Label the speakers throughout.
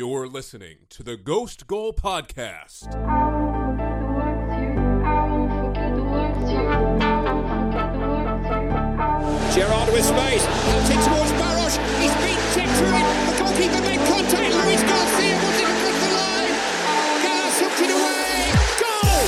Speaker 1: You're listening to the Ghost Goal Podcast.
Speaker 2: Gerrard with space, out in towards Baroš. He's been checked through it. The goalkeeper made contact. Luis Garcia wanted to cross the line. Gallas hooked it away. Goal!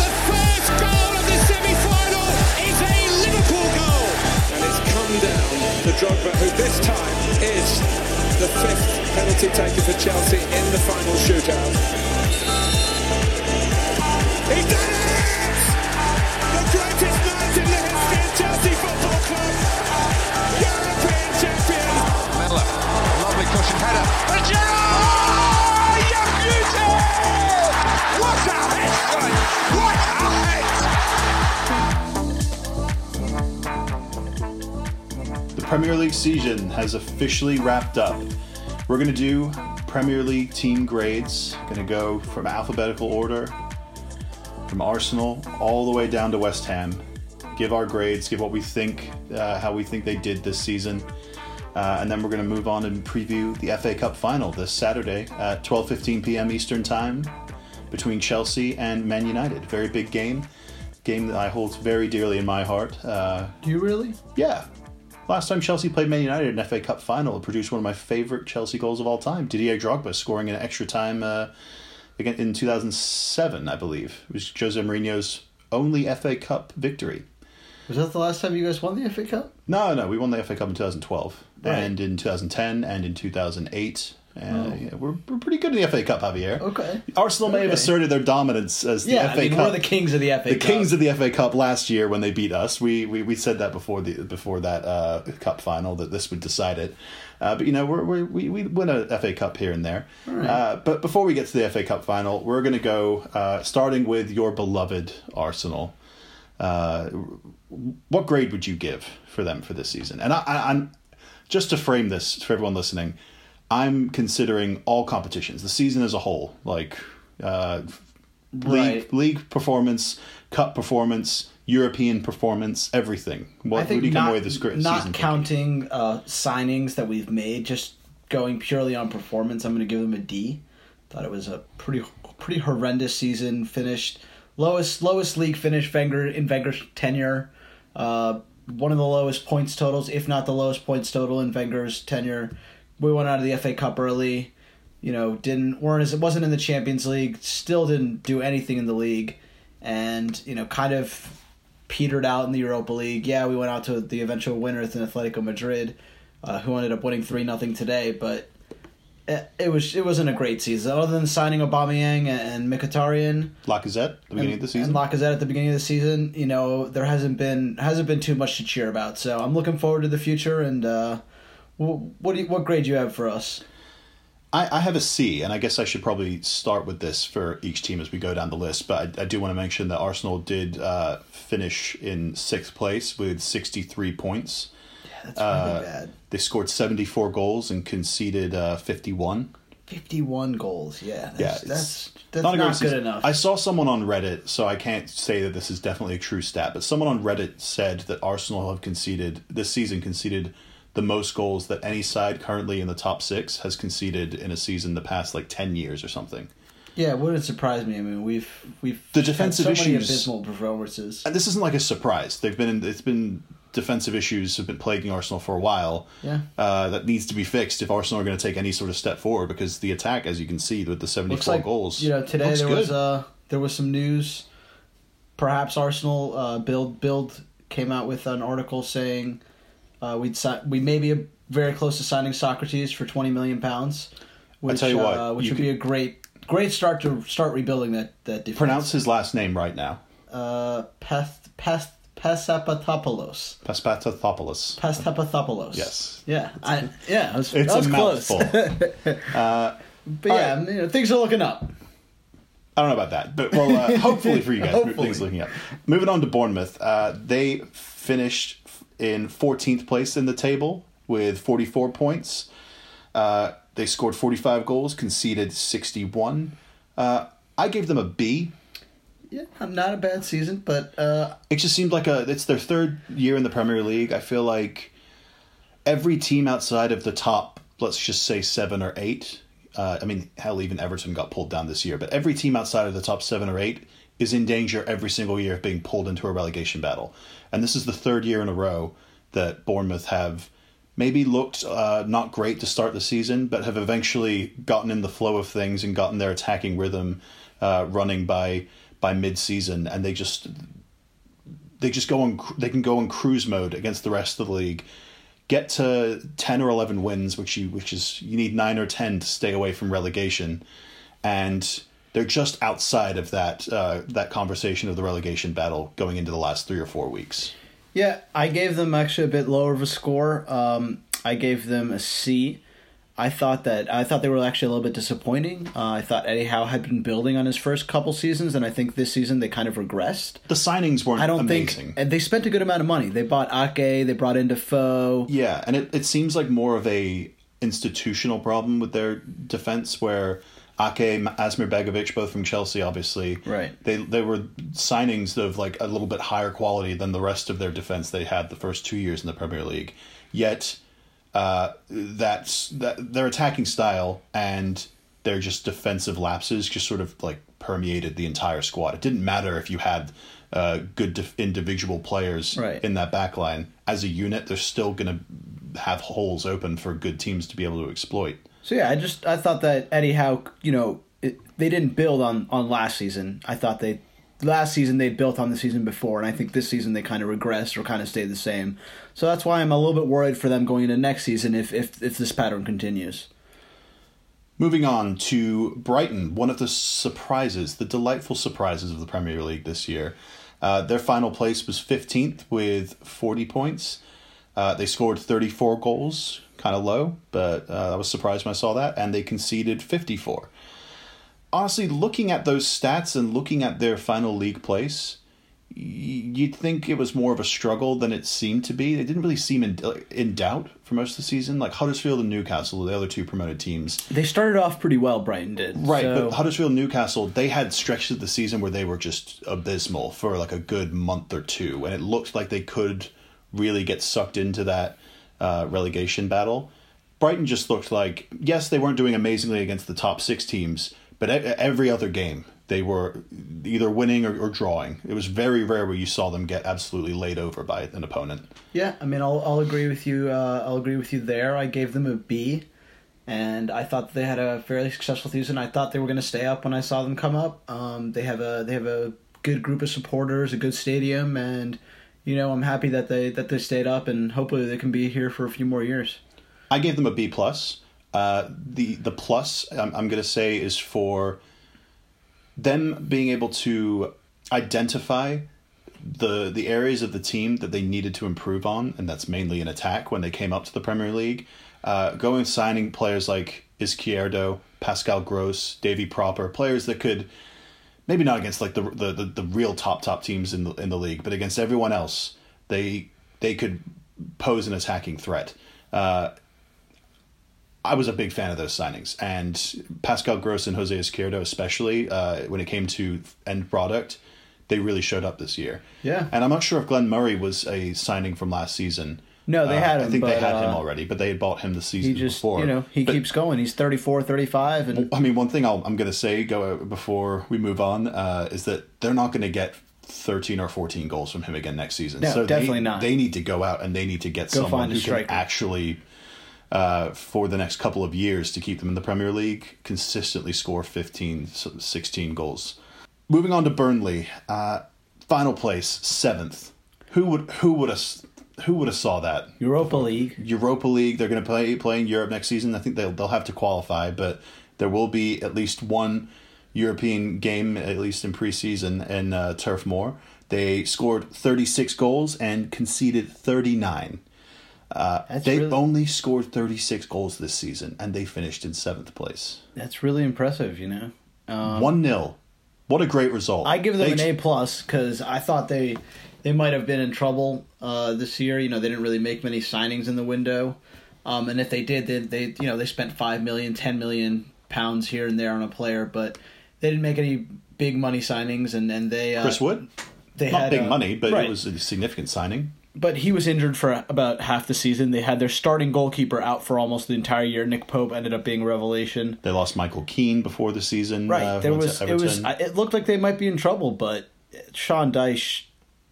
Speaker 2: The first goal of the semi-final is a Liverpool goal. And it's come down to Drogba, who this time is the fifth penalty taken for Chelsea in the final shootout. He's done it!
Speaker 3: Premier League season has officially wrapped up. We're going to do Premier League team grades. Going to go from alphabetical order, from Arsenal all the way down to West Ham. Give our grades, give what we think, uh, how we think they did this season, uh, and then we're going to move on and preview the FA Cup final this Saturday at 12:15 p.m. Eastern Time between Chelsea and Man United. Very big game, game that I hold very dearly in my heart. Uh,
Speaker 4: Do you really?
Speaker 3: yeah. Last time Chelsea played Man United in an FA Cup final, it produced one of my favorite Chelsea goals of all time. Didier Drogba scoring in extra time uh, again in 2007, I believe. It was Jose Mourinho's only FA Cup victory.
Speaker 4: Was that the last time you guys won the FA Cup?
Speaker 3: No, no, we won the FA Cup in 2012
Speaker 4: Right.
Speaker 3: and in 2010 and in 2008. Uh, yeah, we're, we're pretty good in the FA Cup, Javier.
Speaker 4: Oh. Okay.
Speaker 3: Arsenal may have asserted their dominance as the
Speaker 4: Yeah,
Speaker 3: FA
Speaker 4: I mean,
Speaker 3: Cup.
Speaker 4: we're the kings of the FA
Speaker 3: the
Speaker 4: Cup.
Speaker 3: kings of the FA Cup last year when they beat us. We we, we said that before the before that uh, cup final that this would decide it. Uh, but you know we're, we're, we we win a FA Cup here and there. Uh, but before we get to the FA Cup final, we're going to go uh, starting with your beloved Arsenal. Uh, what grade would you give for them for this season? And I, I, I'm just to frame this for everyone listening. I'm considering all competitions, the season as a whole, like uh, league
Speaker 4: Right.
Speaker 3: league performance, cup performance, European performance, everything. What, do you come away this great
Speaker 4: not counting uh, signings that we've made, just going purely on performance, I'm going to give them a D. Thought it was a pretty pretty horrendous season. Finished lowest lowest league finish Wenger in Wenger's tenure. Uh, one of the lowest points totals, if not the lowest points total in Wenger's tenure. We went out of the FA Cup early. You know, didn't weren't as it wasn't in the Champions League. Still didn't do anything in the league, and you know, kind of petered out in the Europa League. Yeah, we went out to the eventual winners in Atletico Madrid, uh, who ended up winning three nothing today. But it, it was it wasn't a great season. Other than signing Aubameyang and, and Mkhitaryan
Speaker 3: Lacazette at the beginning of the season.
Speaker 4: and Lacazette at the beginning of the season, you know, there hasn't been hasn't been too much to cheer about. So I'm looking forward to the future. And uh, what do you, what grade do you have for us?
Speaker 3: I, I have a C, and I guess I should probably start with this for each team as we go down the list. But I, I do want to mention that Arsenal did uh, finish in sixth place with 63 points.
Speaker 4: Yeah, that's really
Speaker 3: Uh,
Speaker 4: bad.
Speaker 3: They scored 74 goals and conceded uh, 51.
Speaker 4: 51 goals. Yeah, that's
Speaker 3: Yeah,
Speaker 4: that's, that's
Speaker 3: not
Speaker 4: not, good enough.
Speaker 3: I saw someone on Reddit, so I can't say that this is definitely a true stat, but someone on Reddit said that Arsenal have conceded this season conceded the most goals that any side currently in the top six has conceded in a season the past like ten years or something.
Speaker 4: Yeah, it wouldn't surprise me. I mean, we've we've
Speaker 3: The defensive
Speaker 4: so many
Speaker 3: issues-
Speaker 4: abysmal performances.
Speaker 3: And this isn't like a surprise. They've been in, it's been defensive issues have been plaguing Arsenal for a while.
Speaker 4: Yeah.
Speaker 3: Uh, that needs to be fixed if Arsenal are going to take any sort of step forward because the attack, as you can see, with the seventy
Speaker 4: Looks like
Speaker 3: goals,
Speaker 4: you know today there
Speaker 3: good.
Speaker 4: was uh there was some news. Perhaps Arsenal uh, Bild Bild came out with an article saying uh, we'd si- we may be very close to signing Sokratis for twenty million pounds. Which,
Speaker 3: tell you what,
Speaker 4: uh, which
Speaker 3: you
Speaker 4: would be a great great start to start rebuilding that that defense.
Speaker 3: Pronounce his last name right now.
Speaker 4: uh Peth Peth Pesapatopoulos.
Speaker 3: Paspathopoulos.
Speaker 4: Pestapatopoulos.
Speaker 3: Yes.
Speaker 4: Yeah. I, yeah. I was,
Speaker 3: It's
Speaker 4: I was
Speaker 3: a
Speaker 4: close.
Speaker 3: mouthful.
Speaker 4: But yeah, you know, things are looking up.
Speaker 3: I don't know about that, but well, uh, hopefully for you guys,
Speaker 4: Hopefully.
Speaker 3: things looking up. Moving on to Bournemouth, uh, they finished in 14th place in the table with 44 points. Uh, they scored 45 goals, conceded 61. Uh, I gave them a B.
Speaker 4: Yeah, I'm not a bad season, but uh,
Speaker 3: It just seemed like a it's their third year in the Premier League. I feel like every team outside of the top let's just say seven or eight. Uh, I mean, hell, even Everton got pulled down this year. But every team outside of the top seven or eight is in danger every single year of being pulled into a relegation battle. And this is the third year in a row that Bournemouth have maybe looked uh, not great to start the season, but have eventually gotten in the flow of things and gotten their attacking rhythm uh, running by by mid season, and they just they just go on they can go on cruise mode against the rest of the league. Get to ten or eleven wins, which you which is you need nine or ten to stay away from relegation, and they're just outside of that uh, that conversation of the relegation battle going into the last three or four weeks.
Speaker 4: Yeah, I gave them actually a bit lower of a score. Um, I gave them a C. I thought that I thought they were actually a little bit disappointing. Uh, I thought Eddie Howe had been building on his first couple seasons, and I think this season they kind of regressed.
Speaker 3: The signings weren't
Speaker 4: I don't
Speaker 3: amazing.
Speaker 4: think and they spent a good amount of money. They bought Ake, they brought in Defoe.
Speaker 3: Yeah, and it, it seems like more of a institutional problem with their defense where Ake, Asmir Begovic, both from Chelsea, obviously.
Speaker 4: Right.
Speaker 3: They they were signings of like a little bit higher quality than the rest of their defense they had the first two years in the Premier League. Yet, uh, that's that their attacking style and their just defensive lapses just sort of like permeated the entire squad. It didn't matter if you had uh, good def- individual players
Speaker 4: Right.
Speaker 3: in that back line. As a unit, they're still going to have holes open for good teams to be able to exploit.
Speaker 4: So yeah, I just I thought that Eddie Howe, you know, it, they didn't build on on last season. I thought they last season they built on the season before, and I think this season they kind of regressed or kind of stayed the same. So that's why I'm a little bit worried for them going into next season if if if this pattern continues.
Speaker 3: Moving on to Brighton, one of the surprises, the delightful surprises of the Premier League this year. Uh, their final place was 15th with 40 points. Uh, they scored 34 goals, kind of low, but uh, I was surprised when I saw that, and they conceded 54. Honestly, looking at those stats and looking at their final league place, you'd think it was more of a struggle than it seemed to be. They didn't really seem in, in doubt for most of the season. Like Huddersfield and Newcastle, the other two promoted teams,
Speaker 4: They started off pretty well. Brighton did.
Speaker 3: Right,
Speaker 4: So-
Speaker 3: but Huddersfield and Newcastle, they had stretches of the season where they were just abysmal for like a good month or two, and it looked like they could really get sucked into that uh, relegation battle. Brighton just looked like, yes, they weren't doing amazingly against the top six teams, but every other game they were either winning or, or drawing. It was very rare where you saw them get absolutely laid over by an opponent.
Speaker 4: Yeah, I mean, I'll I'll agree with you. Uh, I'll agree with you there. I gave them a B, and I thought they had a fairly successful season. I thought they were going to stay up when I saw them come up. Um, they have a they have a good group of supporters, a good stadium, and you know I'm happy that they that they stayed up, and hopefully they can be here for a few more years.
Speaker 3: I gave them a B plus. Uh, the the plus I'm, I'm going to say is for them being able to identify the the areas of the team that they needed to improve on, and that's mainly an attack when they came up to the Premier League. Uh, going signing players like Izquierdo, Pascal Gross, Davy Pröpper, players that could maybe not against like the, the the the real top top teams in the in the league, but against everyone else, they they could pose an attacking threat. Uh, I was a big fan of those signings, and Pascal Gross and Jose Izquierdo, especially uh, when it came to end product, they really showed up this year.
Speaker 4: Yeah.
Speaker 3: and I'm not sure if Glenn Murray was a signing from last season.
Speaker 4: No, they
Speaker 3: Uh,
Speaker 4: had
Speaker 3: I
Speaker 4: him,
Speaker 3: think they
Speaker 4: but,
Speaker 3: had him
Speaker 4: uh,
Speaker 3: already, but they had bought him the season
Speaker 4: He just
Speaker 3: before.
Speaker 4: you know he
Speaker 3: But-
Speaker 4: keeps going. He's 34, 35, and
Speaker 3: I mean, one thing I'll, I'm going to say go before we move on uh, is that they're not going to get 13 or 14 goals from him again next season.
Speaker 4: No,
Speaker 3: so
Speaker 4: definitely
Speaker 3: they,
Speaker 4: not.
Speaker 3: They need to go out and they need to get
Speaker 4: Go
Speaker 3: someone who can actually, uh, for the next couple of years to keep them in the Premier League, consistently score 15, 16 goals. Moving on to Burnley, uh, final place, seventh. Who would who would have who would have saw that?
Speaker 4: Europa League.
Speaker 3: Europa League. They're going to play play in Europe next season. I think they'll they'll have to qualify, but there will be at least one European game at least in preseason in uh, Turf Moor. They scored 36 goals and conceded 39. Uh, they
Speaker 4: really-
Speaker 3: only scored 36 goals this season, and they finished in seventh place.
Speaker 4: That's really impressive. You know. Um,
Speaker 3: One 0 What a great result!
Speaker 4: I give them
Speaker 3: They-
Speaker 4: an A plus because I thought they they might have been in trouble uh, this year. You know, they didn't really make many signings in the window, um, and if they did, they, they you know they spent five million, ten million pounds here and there on a player, but they didn't make any big money signings, and and they uh,
Speaker 3: Chris Wood.
Speaker 4: they
Speaker 3: Not
Speaker 4: had,
Speaker 3: big
Speaker 4: uh,
Speaker 3: money, but
Speaker 4: right.
Speaker 3: it was a significant signing.
Speaker 4: but he was injured for about half the season. They had their starting goalkeeper out for almost the entire year. Nick Pope ended up being a revelation.
Speaker 3: They lost Michael Keane before the season.
Speaker 4: Right.
Speaker 3: uh,
Speaker 4: there was it was it looked like they might be in trouble, but Sean Dyche.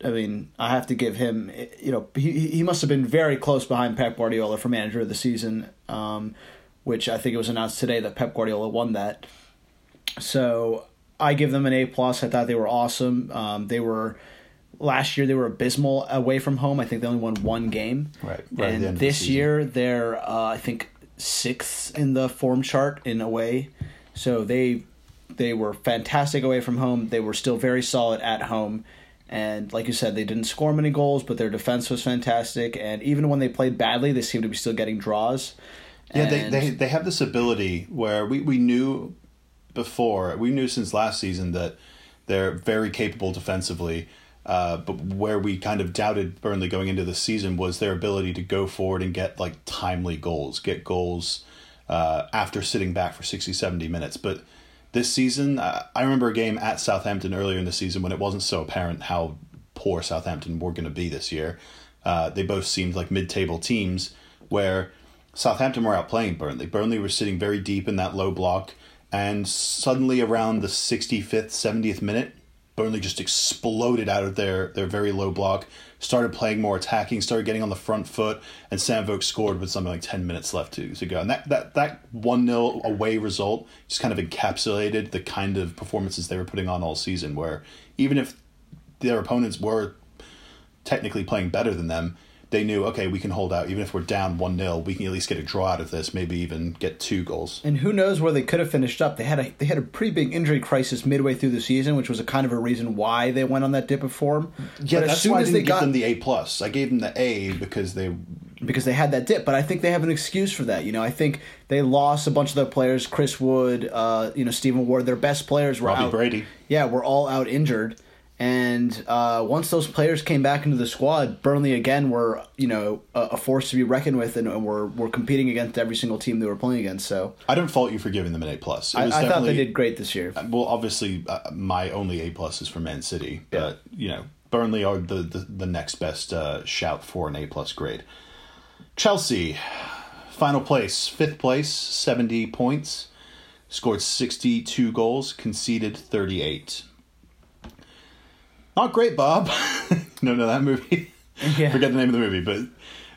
Speaker 4: I mean, I have to give him. You know, he he must have been very close behind Pep Guardiola for manager of the season, um, which I think it was announced today that Pep Guardiola won that. So I give them an A plus. I thought they were awesome. Um, they were last year they were abysmal away from home. I think they only won one game.
Speaker 3: Right, right
Speaker 4: and
Speaker 3: end the
Speaker 4: this year they're uh, I think sixth in the form chart in away. So they they were fantastic away from home. They were still very solid at home. And like you said, they didn't score many goals, but their defense was fantastic. And even when they played badly, they seemed to be still getting draws.
Speaker 3: Yeah, they, they they have this ability where we, we knew before, we knew since last season that they're very capable defensively. Uh, but where we kind of doubted Burnley going into the season was their ability to go forward and get like timely goals, get goals uh, after sitting back for 60, 70 minutes. But this season, I remember a game at Southampton earlier in the season when it wasn't so apparent how poor Southampton were going to be this year. Uh, they both seemed like mid-table teams where Southampton were outplaying Burnley. Burnley were sitting very deep in that low block, and suddenly around the 65th, 70th minute, Burnley just exploded out of their, their very low block, started playing more attacking, started getting on the front foot, and Sam Vokes scored with something like 10 minutes left to, to go. And that, that, that 1 0 away result just kind of encapsulated the kind of performances they were putting on all season, where even if their opponents were technically playing better than them, they knew, okay, we can hold out. Even if we're down 1 0, we can at least get a draw out of this, maybe even get two goals.
Speaker 4: And who knows where they could have finished up? They had a they had a pretty big injury crisis midway through the season, which was a kind of a reason why they went on that dip of form.
Speaker 3: Yeah,
Speaker 4: but
Speaker 3: that's why I didn't give them the A plus. I gave them the A because they
Speaker 4: because they had that dip. But I think they have an excuse for that. You know, I think they lost a bunch of their players. Chris Wood, uh, you know, Stephen Ward, their best players were
Speaker 3: Robbie
Speaker 4: out.
Speaker 3: Brady.
Speaker 4: Yeah, were all out injured. And uh, once those players came back into the squad, Burnley again were you know a, a force to be reckoned with, and were were competing against every single team they were playing against. So
Speaker 3: I don't fault you for giving them an A plus.
Speaker 4: I, I thought they did great this year.
Speaker 3: Well, obviously, uh, my only A plus is for Man City, but you know, Burnley are the the, the next best uh, shout for an A plus grade. Chelsea, final place, fifth place, seventy points, scored sixty two goals, conceded thirty eight. Not great, Bob. no, no, that movie.
Speaker 4: Yeah.
Speaker 3: Forget the name of the movie, but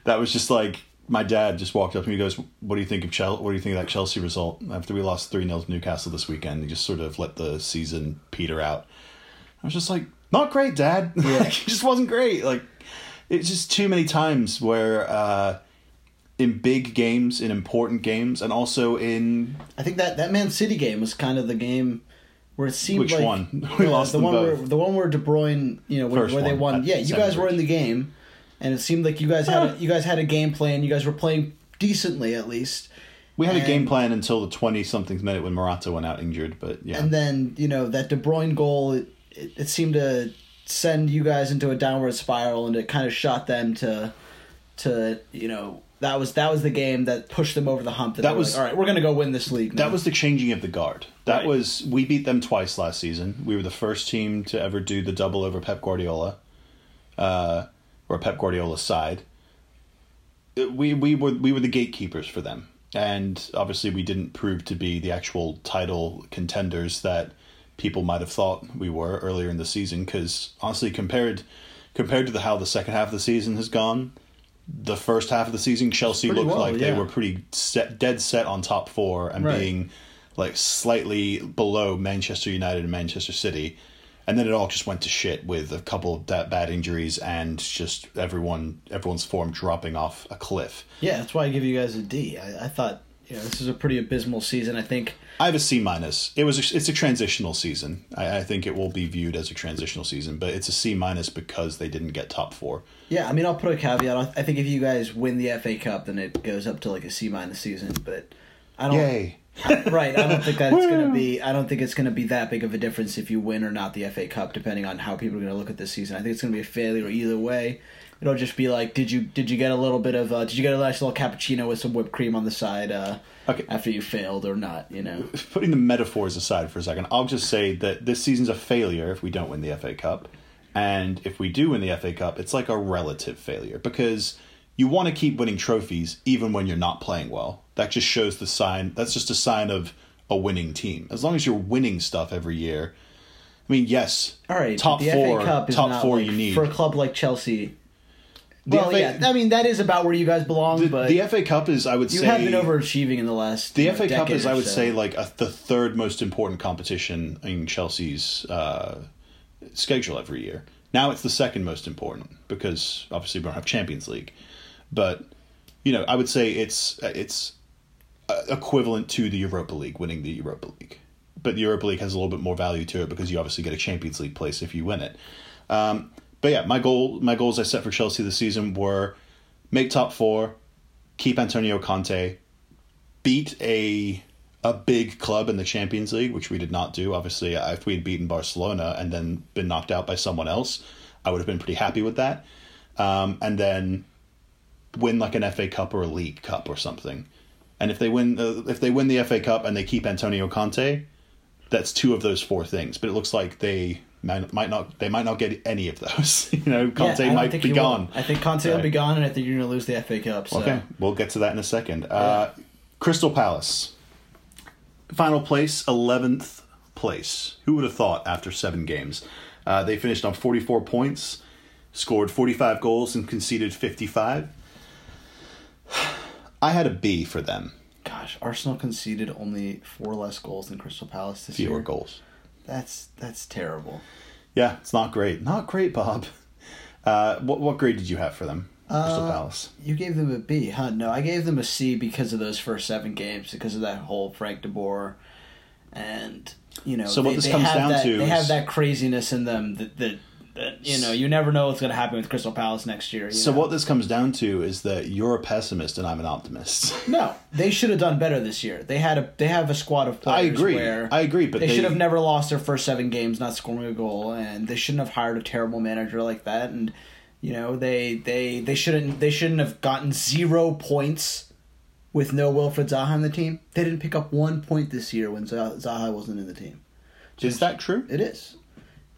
Speaker 3: that was just like my dad just walked up to me. And he goes, "What do you think of Chelsea? What do you think of that Chelsea result after we lost three 0 to Newcastle this weekend? He just sort of let the season peter out." I was just like, "Not great, Dad. like, it just wasn't great. Like, it's just too many times where." uh in big games, in important games, and also in
Speaker 4: I think that that Man City game was kind of the game where it seemed
Speaker 3: Which
Speaker 4: like
Speaker 3: one? We
Speaker 4: Uh,
Speaker 3: lost
Speaker 4: the one
Speaker 3: both.
Speaker 4: where the one where De Bruyne, you know, where, where they won. Yeah, you guys were in the game, and it seemed like you guys had a, you guys had a game plan. You guys were playing decently at least.
Speaker 3: we had a game plan until the twenty something minute when Morata went out injured. But yeah,
Speaker 4: And then you know that De Bruyne goal, it, it, it seemed to send you guys into a downward spiral, and it kind of shot them to to you know. That was that was the game that pushed them over the hump. That,
Speaker 3: That was-
Speaker 4: like, all right. We're gonna go win this league. Now.
Speaker 3: That was the changing of the guard. That
Speaker 4: Right.
Speaker 3: was we beat them twice last season. We were the first team to ever do the double over Pep Guardiola, uh, or Pep Guardiola's side. Uh, We we were we were the gatekeepers for them, and obviously we didn't prove to be the actual title contenders that people might have thought we were earlier in the season. Because honestly, compared compared to the, how the second half of the season has gone, the first half of the season, Chelsea
Speaker 4: Pretty
Speaker 3: looked
Speaker 4: well,
Speaker 3: like they were pretty set, dead set on top four and
Speaker 4: Right.
Speaker 3: being like slightly below Manchester United and Manchester City. And then it all just went to shit with a couple of that bad injuries and just everyone everyone's form dropping off a cliff.
Speaker 4: Yeah, that's why I give you guys a D. I, I thought you know this is a pretty abysmal season. I think
Speaker 3: I have a C minus. It was a, it's a transitional season. I, I think it will be viewed as a transitional season, but it's a C minus because they didn't get top four.
Speaker 4: yeah. I mean, I'll put a caveat. I I think if you guys win the FA Cup, then it goes up to like a C minus season. But I don't.
Speaker 3: Yay!
Speaker 4: right. I don't think that it's going to be. I don't think it's going to be that big of a difference if you win or not the FA Cup, depending on how people are going to look at this season. I think it's going to be a failure either way. It'll just be like, did you did you get a little bit of uh, did you get a nice little cappuccino with some whipped cream on the side uh,
Speaker 3: Okay.
Speaker 4: after you failed or not? You know.
Speaker 3: Putting the metaphors aside for a second, I'll just say that this season's a failure if we don't win the FA Cup, And if we do win the FA Cup, it's like a relative failure because you want to keep winning trophies even when you're not playing well. That just shows the sign. That's just a sign of a winning team. As long as you're winning stuff every year. I mean, yes,
Speaker 4: All right,
Speaker 3: top
Speaker 4: the
Speaker 3: four,
Speaker 4: FA Cup is
Speaker 3: top four
Speaker 4: like,
Speaker 3: you need.
Speaker 4: for a club like Chelsea.
Speaker 3: The
Speaker 4: well,
Speaker 3: FA
Speaker 4: yeah, I mean that is about where you guys belong,
Speaker 3: the,
Speaker 4: but
Speaker 3: the FA Cup is, I would
Speaker 4: you
Speaker 3: say, you
Speaker 4: have been overachieving in the last.
Speaker 3: The
Speaker 4: you know,
Speaker 3: FA Cup is, I would
Speaker 4: so.
Speaker 3: say, like a, the third most important competition in Chelsea's uh, schedule every year. Now it's the second most important because obviously we don't have Champions League, but you know I would say it's it's uh, equivalent to the Europa League, winning the Europa League. But the Europa League has a little bit more value to it because you obviously get a Champions League place if you win it. Um, but yeah, my goal, my goals I set for Chelsea this season were make top four, keep Antonio Conte, beat a a big club in the Champions League, which we did not do. Obviously, if we had beaten Barcelona and then been knocked out by someone else, I would have been pretty happy with that. Um, and then win like an FA Cup or a League Cup or something. And if they win, uh, if they win the FA Cup and they keep Antonio Conte, that's two of those four things. But it looks like they might, might not, they might not get any of those. you know, Conte
Speaker 4: don't
Speaker 3: might be
Speaker 4: he will.
Speaker 3: gone.
Speaker 4: I think Conte will be gone, and I think you're going to lose the FA Cup. So.
Speaker 3: Okay, we'll get to that in a second. Uh, Crystal Palace, final place, eleventh place. Who would have thought after seven games? Uh, they finished on forty-four points, scored forty-five goals, and conceded fifty-five. I had a B for them.
Speaker 4: Gosh, Arsenal conceded only four less goals than Crystal Palace this
Speaker 3: Fewer
Speaker 4: year.
Speaker 3: goals.
Speaker 4: That's that's terrible.
Speaker 3: Yeah, it's not great. Not great, Bob. Uh, what what grade did you have for them, Crystal
Speaker 4: Uh,
Speaker 3: Palace?
Speaker 4: You gave them a B, huh? No, I gave them a C because of those first seven games, because of that whole Frank de Boer, and you know.
Speaker 3: So what
Speaker 4: they,
Speaker 3: this
Speaker 4: they
Speaker 3: comes down
Speaker 4: that,
Speaker 3: to
Speaker 4: they have that craziness in them that, that you know you never know what's going to happen with Crystal Palace next year.
Speaker 3: So
Speaker 4: know?
Speaker 3: what this comes down to is that you're a pessimist and I'm an optimist.
Speaker 4: No, they should have done better this year. They had a they have a squad of players.
Speaker 3: I agree.
Speaker 4: Where
Speaker 3: I agree, but
Speaker 4: they,
Speaker 3: they-
Speaker 4: should have never lost their first seven games not scoring a goal, and they shouldn't have hired a terrible manager like that. And you know they they they shouldn't they shouldn't have gotten zero points with no Wilfried Zaha on the team. They didn't pick up one point this year when Zaha Zaha wasn't in the team.
Speaker 3: is that true?
Speaker 4: It is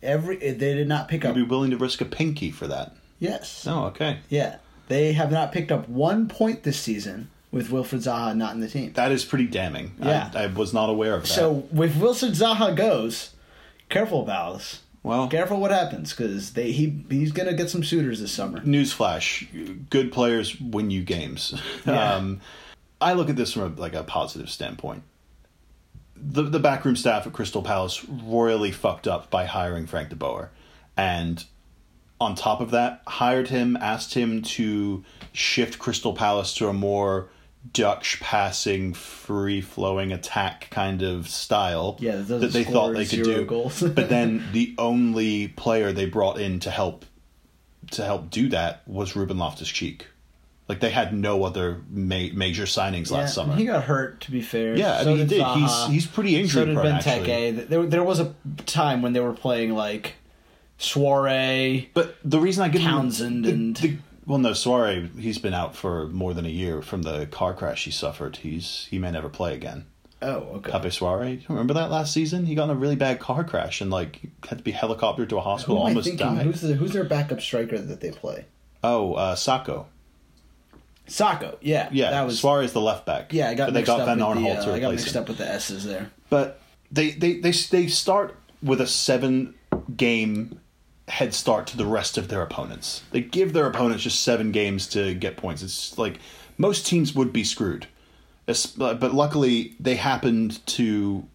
Speaker 4: every they did not pick up.
Speaker 3: I'd be willing to risk a pinky for that.
Speaker 4: Yes,
Speaker 3: Oh, okay.
Speaker 4: yeah, they have not picked up one point this season with Wilfried Zaha not in the team.
Speaker 3: That is pretty damning.
Speaker 4: Yeah.
Speaker 3: I, I was not aware of that.
Speaker 4: So if Wilfried Zaha goes, careful, Palace.
Speaker 3: well,
Speaker 4: Careful what happens because they he he's gonna get some suitors this summer.
Speaker 3: newsflash: good players win you games.
Speaker 4: Yeah.
Speaker 3: Um, I look at this from a, like a positive standpoint. The the backroom staff at Crystal Palace royally fucked up by hiring Frank de Boer, and on top of that, hired him, asked him to shift Crystal Palace to a more Dutch passing, free flowing attack kind of style
Speaker 4: Yeah, that
Speaker 3: they thought they could do. but then the only player they brought in to help to help do that was Ruben Loftus Cheek. Like they had no other ma- major signings last summer.
Speaker 4: he got hurt. To be fair,
Speaker 3: Yeah, I mean, he did. He's- he's pretty injury
Speaker 4: So did
Speaker 3: prone,
Speaker 4: Benteke. There, there was a time when they were playing like Souaré.
Speaker 3: But the reason I give him-
Speaker 4: Townsend
Speaker 3: the-
Speaker 4: and-
Speaker 3: the- well, no, sorry, he's been out for more than a year from the car crash he suffered. He's he may never play again.
Speaker 4: Oh, okay.
Speaker 3: Pape Souaré, remember that last season? He got in a really bad car crash and like had to be helicoptered to a
Speaker 4: Who
Speaker 3: hospital,
Speaker 4: am
Speaker 3: almost died.
Speaker 4: Who's the, who's their backup striker that they play?
Speaker 3: Oh, uh, Sacco.
Speaker 4: Sacco. Yeah,
Speaker 3: Yeah,
Speaker 4: that was.
Speaker 3: Suarez the left back.
Speaker 4: Yeah, I got
Speaker 3: but they got
Speaker 4: up
Speaker 3: Van
Speaker 4: with the,
Speaker 3: Aanholt to
Speaker 4: uh, I got
Speaker 3: replace
Speaker 4: mixed
Speaker 3: him.
Speaker 4: up with the S's there.
Speaker 3: But they they they they start with a seven game head start to the rest of their opponents. They give their opponents just seven games to get points. It's like most teams would be screwed. But luckily, they happened to.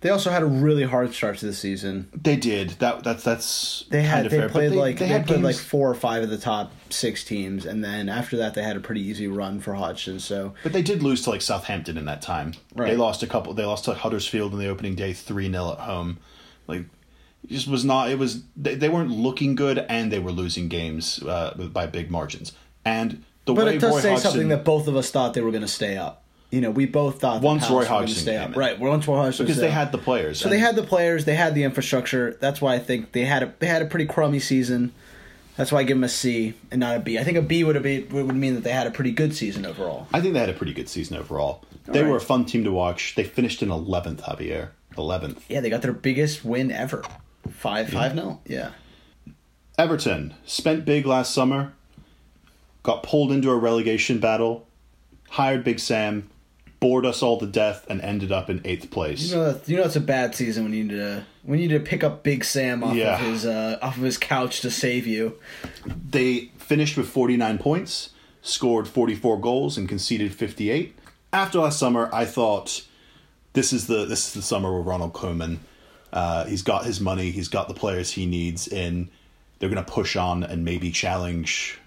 Speaker 4: They also had a really hard start to the season.
Speaker 3: They did that. That's that's
Speaker 4: They had
Speaker 3: kind of
Speaker 4: they
Speaker 3: fair. But
Speaker 4: played like they,
Speaker 3: had
Speaker 4: played like four or five of the top six teams, and then after that they had a pretty easy run for Hodgson. So
Speaker 3: But they did lose to like Southampton in that time.
Speaker 4: Right.
Speaker 3: They lost a couple. They lost to Huddersfield in the opening day, three 0 at home. Like, it just was not. It was they, they weren't looking good, and they were losing games uh, by big margins. And the
Speaker 4: But
Speaker 3: way
Speaker 4: it does
Speaker 3: Roy
Speaker 4: say
Speaker 3: Hodgson,
Speaker 4: something that both of us thought they were going to stay up. You know, we both thought
Speaker 3: Once Roy Hodgson
Speaker 4: stay up.
Speaker 3: in.
Speaker 4: Right, once Roy Hodgson
Speaker 3: because they had the players.
Speaker 4: so they had the players, they had the infrastructure. That's why I think they had a they had a pretty crummy season. That's why I give them a C and not a B. I think a B would have been would mean that they had a pretty good season overall.
Speaker 3: I think they had a pretty good season overall. They
Speaker 4: right.
Speaker 3: were a fun team to watch. They finished in eleventh, Javier. Eleventh.
Speaker 4: Yeah, they got their biggest win ever. Five five no. Yeah.
Speaker 3: Everton spent big last summer, got pulled into a relegation battle, hired Big Sam, bored us all to death, and ended up in eighth place.
Speaker 4: You know, you know it's a bad season when you need to when you need to pick up Big Sam off
Speaker 3: Yeah.
Speaker 4: of his uh, off of his couch to save you.
Speaker 3: They finished with 49 points, scored 44 goals, and conceded 58. After last summer, I thought this is the this is the summer where Ronald Koeman, uh, he's got his money, he's got the players he needs, and they're going to push on and maybe challenge,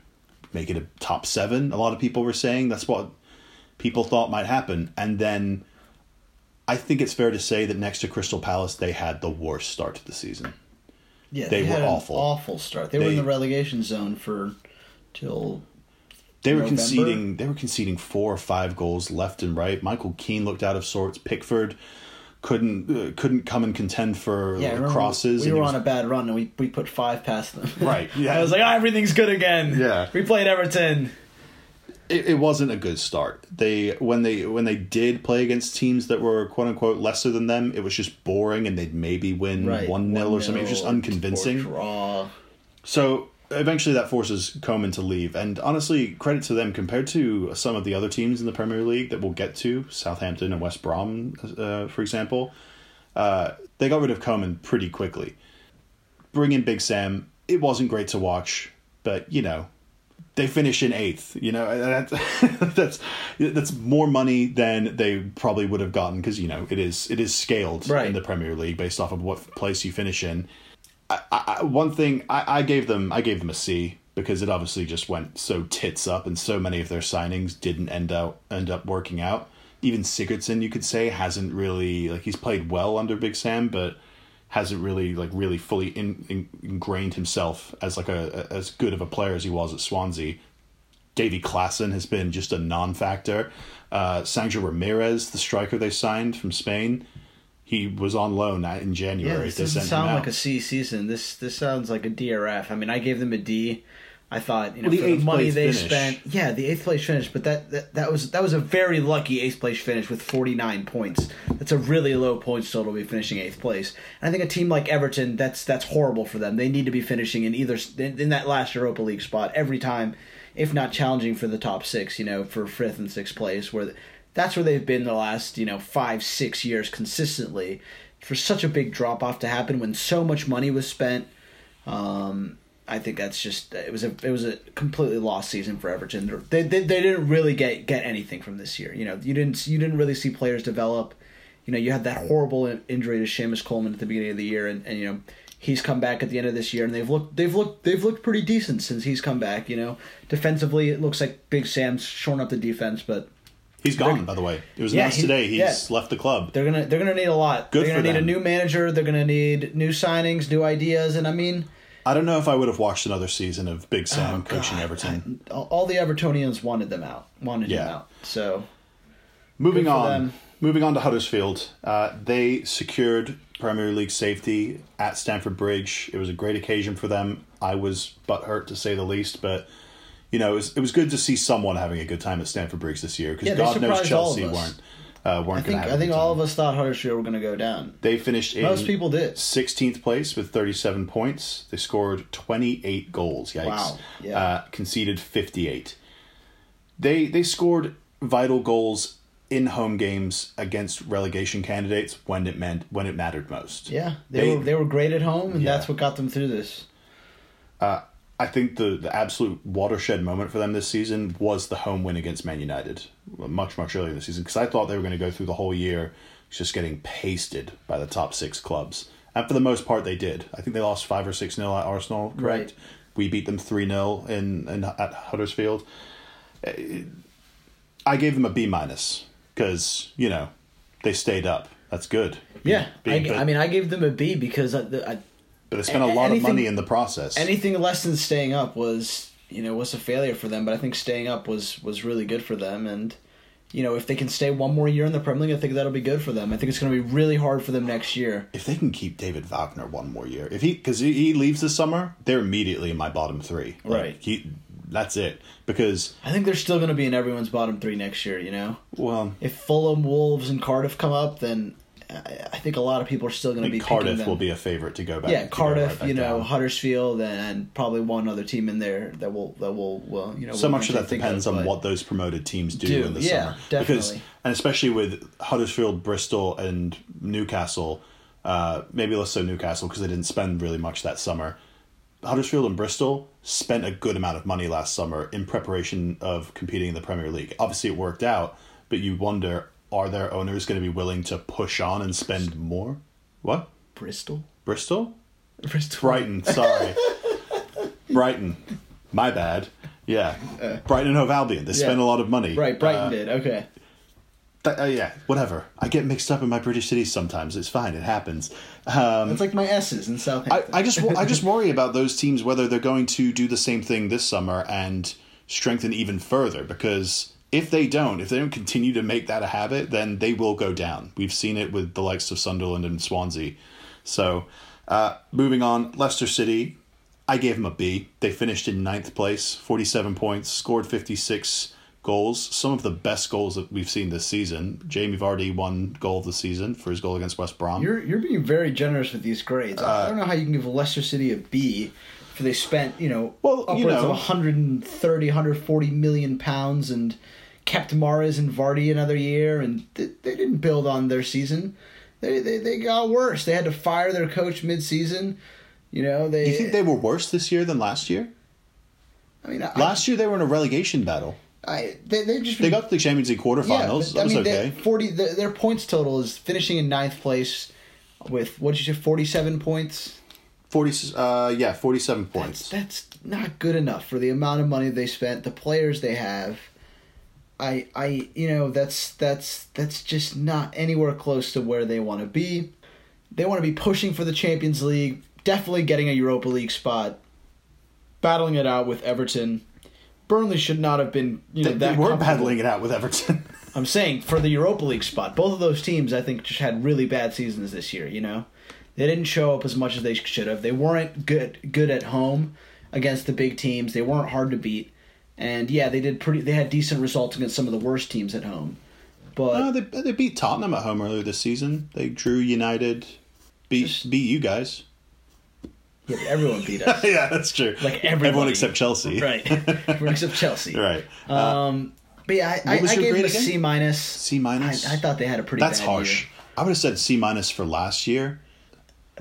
Speaker 3: make it a top seven. A lot of people were saying that's what people thought might happen, and then. I think it's fair to say that next to Crystal Palace, they had the worst start to the season.
Speaker 4: Yeah,
Speaker 3: They were
Speaker 4: had an
Speaker 3: awful.
Speaker 4: awful start. They, were in the relegation zone for till
Speaker 3: They were
Speaker 4: November?
Speaker 3: conceding. They were conceding four or five goals left and right. Michael Keane looked out of sorts. Pickford couldn't uh, couldn't come and contend for
Speaker 4: yeah. Remember
Speaker 3: crosses.
Speaker 4: We
Speaker 3: and
Speaker 4: were
Speaker 3: he
Speaker 4: on a bad run and we we put five past them.
Speaker 3: Right, yeah.
Speaker 4: I was like, oh, everything's good again.
Speaker 3: Yeah.
Speaker 4: We played Everton.
Speaker 3: It, it wasn't a good start. They when they when they did play against teams that were quote unquote lesser than them, it was just boring, and they'd maybe win
Speaker 4: Right.
Speaker 3: one 0 or something. It was just unconvincing.
Speaker 4: draw.
Speaker 3: So eventually that forces Koeman to leave. And honestly, credit to them compared to some of the other teams in the Premier League that we'll get to, Southampton and West Brom, uh, for example. Uh, they got rid of Koeman pretty quickly. Bring in Big Sam. It wasn't great to watch, but you know, they finish in eighth. You know, that's that's that's more money than they probably would have gotten because you know it is it is scaled
Speaker 4: Right.
Speaker 3: in the Premier League based off of what place you finish in. I, I, one thing I, I gave them I gave them a C because it obviously just went so tits up and so many of their signings didn't end out end up working out. Even Sigurdsson, you could say, hasn't really like he's played well under Big Sam, but hasn't really like really fully in, in, ingrained himself as like a, a as good of a player as he was at Swansea. Davy Klaassen has been just a non-factor. Uh, Sandro Ramirez, the striker they signed from Spain, he was on loan in
Speaker 4: Yeah,
Speaker 3: January.
Speaker 4: this
Speaker 3: They
Speaker 4: doesn't sound like a C season. This this sounds like a DRF. I mean, I gave them a D. I thought you know
Speaker 3: Well, the
Speaker 4: for the money they
Speaker 3: finish.
Speaker 4: spent. Yeah, the eighth place finish, but that, that that was that was a very lucky eighth place finish with forty nine points. That's a really low points total to be finishing eighth place. And I think a team like Everton, that's that's horrible for them. They need to be finishing in either in, in that last Europa League spot every time, if not challenging for the top six. You know, for fifth and sixth place, where that's where they've been the last you know five six years consistently. For such a big drop off to happen when so much money was spent. Um, I think that's just it was a it was a completely lost season for Everton. They, they they didn't really get get anything from this year. You know, you didn't you didn't really see players develop. You know, you had that horrible injury to Seamus Coleman at the beginning of the year, and, and you know he's come back at the end of this year, and they've looked they've looked they've looked pretty decent since he's come back. You know, defensively it looks like Big Sam's shorn up the defense, but
Speaker 3: He's gone, by the way. It was
Speaker 4: Yeah,
Speaker 3: announced
Speaker 4: he-
Speaker 3: today. He's
Speaker 4: yeah.
Speaker 3: left the club.
Speaker 4: they're gonna they're gonna need a lot.
Speaker 3: Good
Speaker 4: they're gonna need
Speaker 3: them.
Speaker 4: a new manager. They're gonna need new signings, new ideas, and I mean.
Speaker 3: I don't know if I would have watched another season of Big Sam
Speaker 4: Oh,
Speaker 3: coaching
Speaker 4: God.
Speaker 3: Everton.
Speaker 4: all all the Evertonians wanted them out, wanted him out. So
Speaker 3: Moving on,
Speaker 4: them.
Speaker 3: moving on to Huddersfield. Uh, they secured Premier League safety at Stamford Bridge. It was a great occasion for them. I was butthurt to say the least, but you know it was, it was good to see someone having a good time at Stamford Bridge this year because
Speaker 4: Yeah,
Speaker 3: God knows
Speaker 4: surprised all of
Speaker 3: Chelsea weren't uh, weren't
Speaker 4: I think. I think all of us thought Huddersfield were going to go down.
Speaker 3: They finished in
Speaker 4: Most people did.
Speaker 3: 16th place with 37 points. They scored 28 goals. Yikes.
Speaker 4: Wow. Yeah.
Speaker 3: Uh, conceded 58. They they scored vital goals in home games against relegation candidates when it meant when it mattered most.
Speaker 4: Yeah, they,
Speaker 3: They-
Speaker 4: were they were great at home, and
Speaker 3: Yeah.
Speaker 4: that's what got them through this.
Speaker 3: I think the, the absolute watershed moment for them this season was the home win against Man United, much much earlier this season. Because I thought they were going to go through the whole year just getting pasted by the top six clubs, and for the most part they did. I think they lost five or six nil at Arsenal. Correct.
Speaker 4: Right.
Speaker 3: We beat them three 0 in, in at Huddersfield. Uh, I gave them a B minus because you know they stayed up. That's good.
Speaker 4: Yeah,
Speaker 3: B,
Speaker 4: I,
Speaker 3: but,
Speaker 4: I mean, I gave them a B because I, I,
Speaker 3: but they spent a
Speaker 4: a-
Speaker 3: lot of money in the process.
Speaker 4: anything less than staying up was you know was a failure for them. But I think staying up was was really good for them, and you know if they can stay one more year in the Premier League, I think that'll be good for them. I think it's going to be really hard for them next year.
Speaker 3: if they can keep David Wagner one more year, if he because he, he leaves this summer, they're immediately in my bottom three. Like,
Speaker 4: Right.
Speaker 3: He, that's it. Because
Speaker 4: I think they're still going to be in everyone's bottom three next year. You know,
Speaker 3: well,
Speaker 4: if Fulham, Wolves, and Cardiff come up, then I, think a lot of people are still going to be
Speaker 3: Cardiff will be a favorite to go back.
Speaker 4: yeah, Cardiff,
Speaker 3: right
Speaker 4: you know,
Speaker 3: down.
Speaker 4: Huddersfield, and probably one other team in there that will that will well, you know.
Speaker 3: so much of that depends
Speaker 4: of,
Speaker 3: on what those promoted teams do,
Speaker 4: Do,
Speaker 3: in the
Speaker 4: yeah,
Speaker 3: summer. Because and especially with Huddersfield, Bristol, and Newcastle, uh, maybe less so Newcastle because they didn't spend really much that summer. Huddersfield and Bristol spent a good amount of money last summer in preparation of competing in the Premier League. Obviously, it worked out, but you wonder: Are their owners going to be willing to push on and spend more? What
Speaker 4: Bristol,
Speaker 3: Bristol?
Speaker 4: Bristol,
Speaker 3: Brighton, sorry. Brighton. My bad. Yeah. Brighton and Hove Albion. They spend
Speaker 4: Uh, Yeah.
Speaker 3: a lot of money.
Speaker 4: Right, Brighton
Speaker 3: Uh,
Speaker 4: did. Okay.
Speaker 3: th- uh, yeah, whatever. I get mixed up in my British cities sometimes. It's fine. It happens. Um,
Speaker 4: It's like my S's in
Speaker 3: I,
Speaker 4: Southampton.
Speaker 3: I just I just worry about those teams whether they're going to do the same thing this summer and strengthen even further because if they don't, if they don't continue to make that a habit, then they will go down. We've seen it with the likes of Sunderland and Swansea. So, uh, moving on, Leicester City, I gave them a B. They finished in ninth place, 47 points, scored 56 goals, some of the best goals that we've seen this season. Jamie Vardy won goal of the season for his goal against West Brom.
Speaker 4: You're you're being very generous with these grades.
Speaker 3: Uh,
Speaker 4: I don't know how you can give Leicester City a B for they spent you know
Speaker 3: Well,
Speaker 4: upwards
Speaker 3: you know-
Speaker 4: of 130, 140 million pounds and kept Mahrez and Vardy another year, and they, they didn't build on their season. They, they they got worse. They had to fire their coach mid season. You know they.
Speaker 3: Do you think they were worse this year than last year?
Speaker 4: I mean, I,
Speaker 3: Last year they were in a relegation battle.
Speaker 4: I they they just
Speaker 3: They got to the Champions League quarterfinals.
Speaker 4: but,
Speaker 3: that was
Speaker 4: they-
Speaker 3: okay.
Speaker 4: Forty their, their points total is finishing in ninth place with what did you say forty seven points.
Speaker 3: Forty, uh, yeah, forty-seven points.
Speaker 4: that's not good enough for the amount of money they spent, the players they have. I I you know that's that's that's just not anywhere close to where they want to be. They want to be pushing for the Champions League, definitely getting a Europa League spot, battling it out with Everton. Burnley should not have been you know
Speaker 3: They,
Speaker 4: that
Speaker 3: they were battling it out with Everton.
Speaker 4: I'm saying for the Europa League spot. Both of those teams, I think, just had really bad seasons this year. You know, they didn't show up as much as they should have. They weren't good good at home against the big teams. They weren't hard to beat, and yeah, they did pretty. They had decent results against some of the worst teams at home. But
Speaker 3: no, they they beat Tottenham at home earlier this season. They drew United, beat
Speaker 4: Just-
Speaker 3: beat you guys.
Speaker 4: yeah, everyone beat us.
Speaker 3: yeah, that's true.
Speaker 4: Like
Speaker 3: everyone except Chelsea.
Speaker 4: right, everyone except Chelsea.
Speaker 3: right. Uh,
Speaker 4: Um, but yeah, I, I,
Speaker 3: was
Speaker 4: I gave them a? C minus.
Speaker 3: C minus?
Speaker 4: I, I thought they had a pretty.
Speaker 3: that's harsh.
Speaker 4: year.
Speaker 3: I would have said C minus for last year.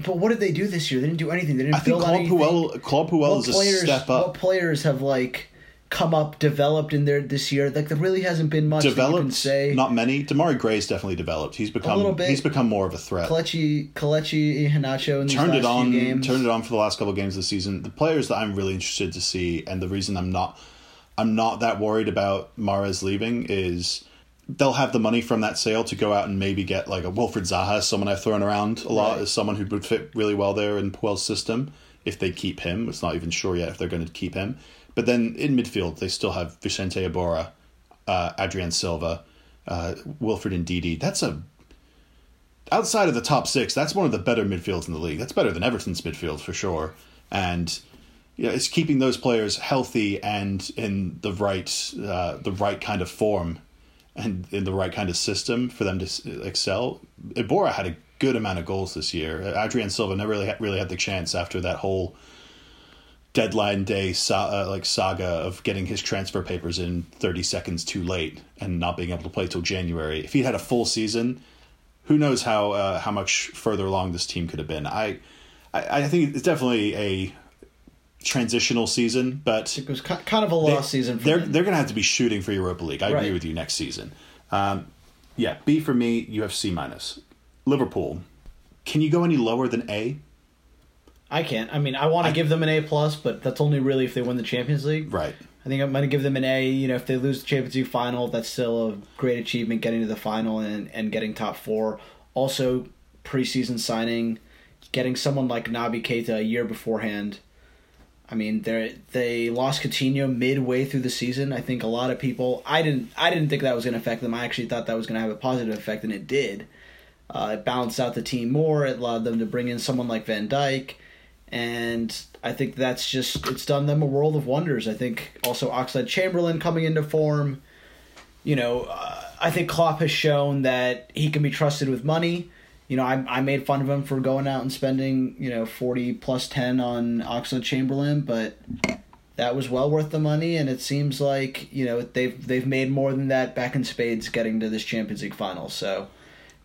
Speaker 4: But what did they do this year? They didn't do anything. They didn't
Speaker 3: I think Claude. Puel, Claude Puel is a
Speaker 4: players,
Speaker 3: step
Speaker 4: What players have like come up, developed in there this year? Like there really hasn't been much that you can
Speaker 3: Developed,
Speaker 4: say.
Speaker 3: not many. Demarai Gray's definitely developed. He's become a
Speaker 4: little bit.
Speaker 3: he's become more of a threat.
Speaker 4: Kelechi, Kelechi Iheanacho in these
Speaker 3: turned
Speaker 4: last
Speaker 3: it on
Speaker 4: few games.
Speaker 3: turned it on for the last couple of games of the season the players that i'm really interested to see and the reason i'm not i'm not that worried about Mahrez leaving is they'll have the money from that sale to go out and maybe get like a Wilfried Zaha someone i've thrown around a lot
Speaker 4: Right.
Speaker 3: as someone who would fit really well there in Puel's system if they keep him it's not even sure yet if they're going to keep him but then in midfield they still have Vicente Iborra uh, Adrien Silva uh, Wilfred Ndidi that's a outside of the top six, that's one of the better midfields in the league. That's better than Everton's midfield for sure. And yeah, it's keeping those players healthy and in the right uh, the right kind of form and in the right kind of system for them to excel. Iborra had a good amount of goals this year. Adrien Silva never really had, really had the chance after that whole deadline day sa- uh, like saga of getting his transfer papers in 30 seconds too late and not being able to play till January. If he had a full season, who knows how uh, how much further along this team could have been. I, I I think it's definitely a transitional season, but
Speaker 4: It was kind of a lost season for
Speaker 3: they're
Speaker 4: them.
Speaker 3: they're going to have to be shooting for Europa League. I agree with you next season. Um, yeah, B for me. You have C minus. Liverpool. Can you go any lower than A?
Speaker 4: I can't. I mean, I want to give them an A plus, but that's only really if they win the Champions League.
Speaker 3: Right.
Speaker 4: I think I'm going to give them an A. You know, if they lose the Champions League final, that's still a great achievement getting to the final and, and getting top four. Also, preseason signing, getting someone like Naby Keita a year beforehand. I mean, they they lost Coutinho midway through the season. I think a lot of people. I didn't. I didn't think that was going to affect them. I actually thought that was going to have a positive effect, and it did. Uh, it balanced out the team more. It allowed them to bring in someone like Van Dijk, and I think that's just it's done them a world of wonders. I think also Oxlade Chamberlain coming into form. You know, uh, I think Klopp has shown that he can be trusted with money, you know, I, I made fun of him for going out and spending, you know, 40 plus 10 on Oxlade Chamberlain, but that was well worth the money. And it seems like, you know, they've, they've made more than that back in spades getting to this Champions League final. So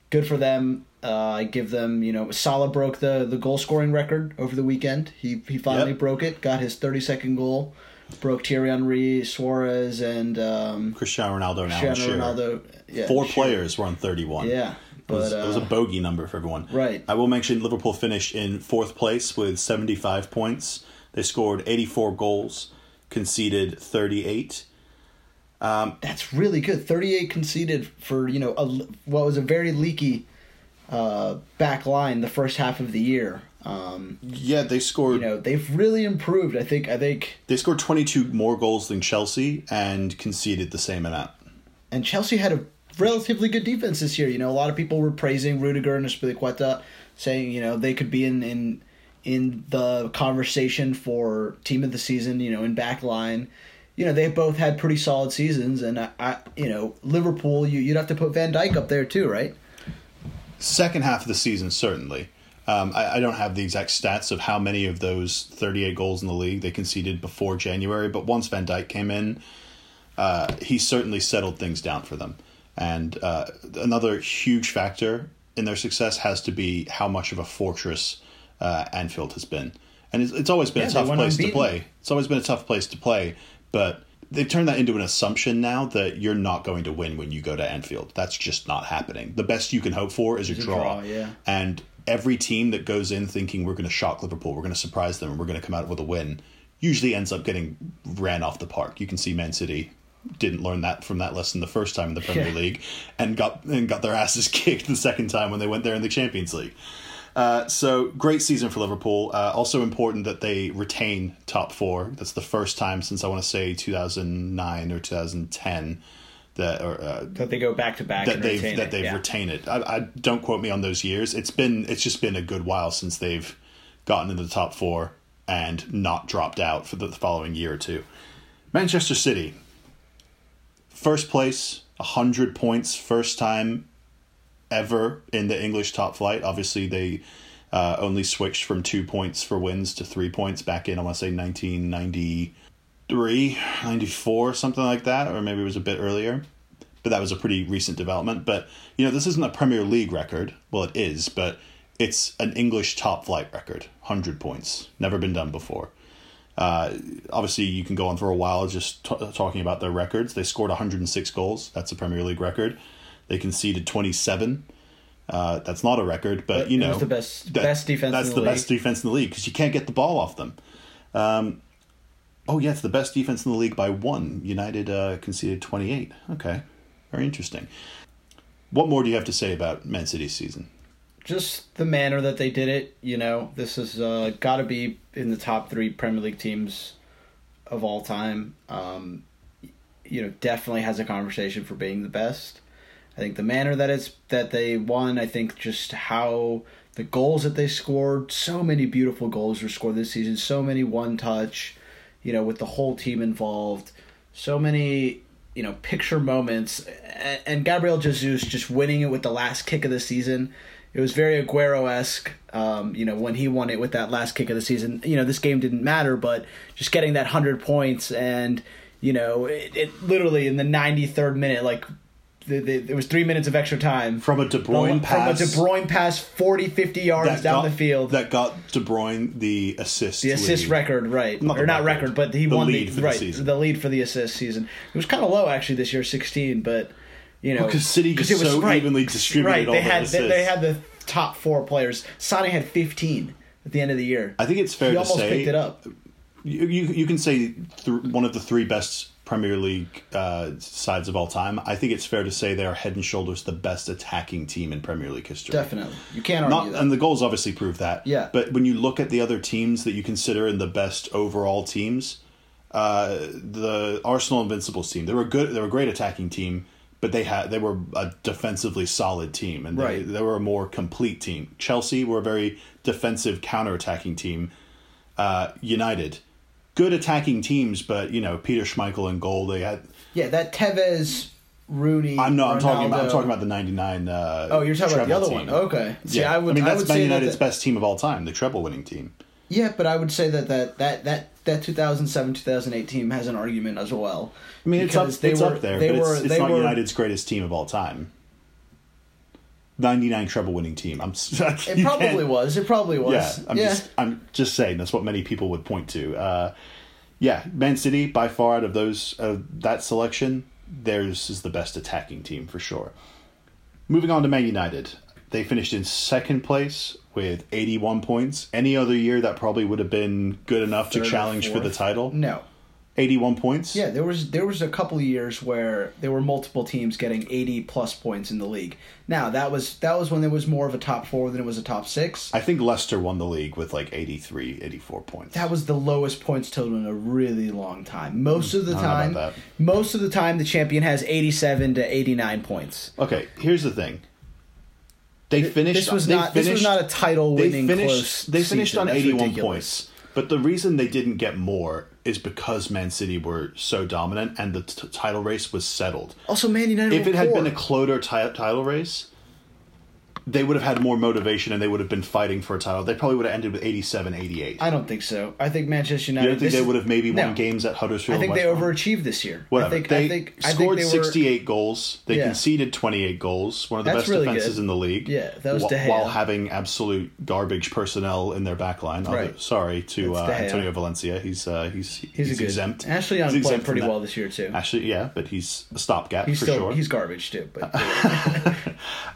Speaker 4: good for them. Uh, I give them, you know, Salah broke the, the goal scoring record over the weekend. He, he finally
Speaker 3: Yep.
Speaker 4: broke it, got his 32nd goal, broke Thierry Henry, Suarez, and um,
Speaker 3: Cristiano Ronaldo Alan
Speaker 4: Cristiano Ronaldo. Yeah,
Speaker 3: Four players were on 31.
Speaker 4: Yeah.
Speaker 3: It was,
Speaker 4: But,
Speaker 3: it was a
Speaker 4: uh,
Speaker 3: bogey number for everyone.
Speaker 4: Right.
Speaker 3: I will mention Liverpool finished in fourth place with 75 points. They scored 84 goals, conceded 38.
Speaker 4: That's really good. 38 conceded for, you know, a, what was a very leaky uh, back line the first half of the year. Um,
Speaker 3: Yeah, they scored.
Speaker 4: you know, they've really improved. I think I think
Speaker 3: they scored 22 more goals than Chelsea and conceded the same amount.
Speaker 4: and Chelsea had a relatively good defense this year. You know, a lot of people were praising Rudiger and Azpilicueta, saying, you know, they could be in in in the conversation for team of the season, you know, in back line. You know, they both had pretty solid seasons and I, I you know, Liverpool, you you'd have to put Van Dijk up there too, right?
Speaker 3: Second half of the season, certainly. Um, I, I don't have the exact stats of how many of those 38 goals in the league they conceded before January, but once Van Dijk came in, uh, he certainly settled things down for them. And uh, another huge factor in their success has to be how much of a fortress uh, Anfield has been. And it's, it's always been
Speaker 4: Yeah,
Speaker 3: a tough place to play. It's always been a tough place to play, but they've turned that into an assumption now that you're not going to win when you go to Anfield. That's just not happening. The best you can hope for is a
Speaker 4: a
Speaker 3: draw.
Speaker 4: draw, yeah.
Speaker 3: And every team that goes in thinking we're going to shock Liverpool, we're going to surprise them, and we're going to come out with a win, usually ends up getting ran off the park. You can see Man City didn't learn that from that lesson the first time in the Premier
Speaker 4: Yeah.
Speaker 3: League, and got and got their asses kicked the second time when they went there in the Champions League. Uh, so great season for Liverpool. Uh, also important that they retain top four. That's the first time since I want to say 2009 or 2010 that or uh,
Speaker 4: That they go back to back
Speaker 3: that they've that
Speaker 4: it,
Speaker 3: they've
Speaker 4: yeah.
Speaker 3: retained it. I, I don't quote me on those years. It's been it's just been a good while since they've gotten into the top four and not dropped out for the following year or two. Manchester City, first place, hundred points, first time ever in the English top flight. Obviously, they uh, only switched from two points for wins to three points back in I want to say 1993, 94, something like that, or maybe it was a bit earlier but that was a pretty recent development. But you know, this isn't a Premier League record. Well, it is, but it's an English top flight record, hundred points, never been done before. Uh, obviously, you can go on for a while just t- talking about their records. They scored 106 goals. That's a Premier League record. They conceded 27. Uh, that's not a record, but,
Speaker 4: But
Speaker 3: you know
Speaker 4: the best- best defense
Speaker 3: That's
Speaker 4: in
Speaker 3: the,
Speaker 4: the
Speaker 3: best defense in the league because you can't get the ball off them. Um, oh yeah, it's the best defense in the league by one. United uh, conceded 28. Okay, very interesting. What more do you have to say about Man City's season?
Speaker 4: Just the manner that they did it. You know, this has uh, got to be in the top three Premier League teams of all time. Um, you know, definitely has a conversation for being the best. I think the manner that it's that they won. I think just how the goals that they scored. So many beautiful goals were scored this season. So many one touch. You know, with the whole team involved. So many you know picture moments and Gabriel Jesus just winning it with the last kick of the season. It was very Aguero esque, um, you know, when he won it with that last kick of the season. You know, this game didn't matter, but just getting that hundred points and you know, it, it literally in the ninety third minute, like the, the, there was three minutes of extra time
Speaker 3: From a De Bruyne
Speaker 4: from,
Speaker 3: pass
Speaker 4: from a De Bruyne pass, 40, 50 yards down
Speaker 3: got-
Speaker 4: the field.
Speaker 3: that got De Bruyne the assist.
Speaker 4: the assist
Speaker 3: lead.
Speaker 4: record, right?
Speaker 3: Not
Speaker 4: or not
Speaker 3: record,
Speaker 4: record, but he
Speaker 3: the
Speaker 4: won
Speaker 3: lead
Speaker 4: the
Speaker 3: for the
Speaker 4: right
Speaker 3: season.
Speaker 4: the lead for the assist season. It was kind of low actually this year, sixteen, but you know,
Speaker 3: Well, 'cause City
Speaker 4: was-
Speaker 3: so evenly distributed
Speaker 4: Right, they had they, they had the top four players. Sane had fifteen at the end of the year.
Speaker 3: I think it's fair
Speaker 4: he
Speaker 3: to
Speaker 4: almost
Speaker 3: say
Speaker 4: picked it up.
Speaker 3: You, you you can say th- one of the three best Premier League uh, sides of all time. I think it's fair to say they are head and shoulders the best attacking team in Premier League history.
Speaker 4: Definitely, you can't argue
Speaker 3: Not,
Speaker 4: that.
Speaker 3: and the goals obviously prove that.
Speaker 4: Yeah.
Speaker 3: But when you look at the other teams that you consider in the best overall teams, uh, the Arsenal Invincibles team, they were good. They were a great attacking team, but they had they were a defensively solid team, and they,
Speaker 4: Right.
Speaker 3: they were a more complete team. Chelsea were a very defensive counter-attacking team. Uh, United, good attacking teams, but you know Peter Schmeichel and goal. They had
Speaker 4: yeah, that Tevez Rooney.
Speaker 3: I'm no, I'm talking about I'm talking about the '99. Uh,
Speaker 4: Oh, you're talking about the
Speaker 3: treble
Speaker 4: other one. Okay. See,
Speaker 3: yeah,
Speaker 4: I would.
Speaker 3: mean that's
Speaker 4: would
Speaker 3: Man
Speaker 4: say
Speaker 3: United's
Speaker 4: that,
Speaker 3: best team of all time, the treble-winning team.
Speaker 4: Yeah, but I would say that that that that that 2007 2008 team has an argument as well.
Speaker 3: I mean, it's up,
Speaker 4: they
Speaker 3: it's
Speaker 4: were-
Speaker 3: up there,
Speaker 4: they
Speaker 3: but
Speaker 4: were-
Speaker 3: it's, it's
Speaker 4: they
Speaker 3: not
Speaker 4: were-
Speaker 3: United's greatest team of all time. 99 treble-winning team. I'm.
Speaker 4: It probably was. It probably was.
Speaker 3: Yeah, I'm just I'm just saying that's what many people would point to. Uh, yeah, Man City by far out of those uh, that selection, theirs is the best attacking team for sure. Moving on to Man United, they finished in second place with 81 points. Any other year that probably would have been good enough
Speaker 4: Third
Speaker 3: to challenge for the title.
Speaker 4: No.
Speaker 3: 81 points.
Speaker 4: Yeah, there was there was a couple of years where there were multiple teams getting 80 plus points in the league. Now, that was that was when there was more of a top 4 than it was a top 6.
Speaker 3: I think Leicester won the league with like 83, 84 points.
Speaker 4: That was the lowest points total in a really long time. Most of the
Speaker 3: hmm, don't
Speaker 4: time, most of the time the champion has 87 to 89 points.
Speaker 3: Okay, here's the thing. They finished.
Speaker 4: This was
Speaker 3: they
Speaker 4: not this was not a title
Speaker 3: they
Speaker 4: winning
Speaker 3: finished,
Speaker 4: close
Speaker 3: They finished
Speaker 4: season.
Speaker 3: on 81 points. But the reason they didn't get more is because Man City were so dominant and the t- title race was settled.
Speaker 4: Also, Man United
Speaker 3: If it had
Speaker 4: poor.
Speaker 3: been a closer ti- title race, they would have had more motivation and they would have been fighting for a title. They probably would have ended with 87, 88.
Speaker 4: I don't think so. I think Manchester
Speaker 3: you
Speaker 4: United.
Speaker 3: don't think
Speaker 4: this
Speaker 3: they
Speaker 4: is-
Speaker 3: would have maybe won
Speaker 4: No.
Speaker 3: games at Huddersfield?
Speaker 4: I think
Speaker 3: and
Speaker 4: they
Speaker 3: West Brom?
Speaker 4: overachieved this year.
Speaker 3: Whatever.
Speaker 4: I think,
Speaker 3: they
Speaker 4: I think, I
Speaker 3: scored
Speaker 4: think they were,
Speaker 3: 68 goals. They
Speaker 4: Yeah.
Speaker 3: conceded 28 goals. One of the
Speaker 4: That's
Speaker 3: best
Speaker 4: really
Speaker 3: defenses
Speaker 4: good.
Speaker 3: in the league.
Speaker 4: Yeah, that was
Speaker 3: wh-
Speaker 4: De Gea.
Speaker 3: While having absolute garbage personnel in their back line. Although-
Speaker 4: Right.
Speaker 3: sorry to uh,
Speaker 4: That's De Gea.
Speaker 3: Antonio Valencia. He's uh, he's he's,
Speaker 4: He's, a good.
Speaker 3: exempt.
Speaker 4: Ashley Young
Speaker 3: He's
Speaker 4: played
Speaker 3: exempt from
Speaker 4: pretty
Speaker 3: that.
Speaker 4: well this year too.
Speaker 3: Actually, yeah, but he's a stopgap
Speaker 4: He's
Speaker 3: for
Speaker 4: still
Speaker 3: sure.
Speaker 4: he's garbage too. But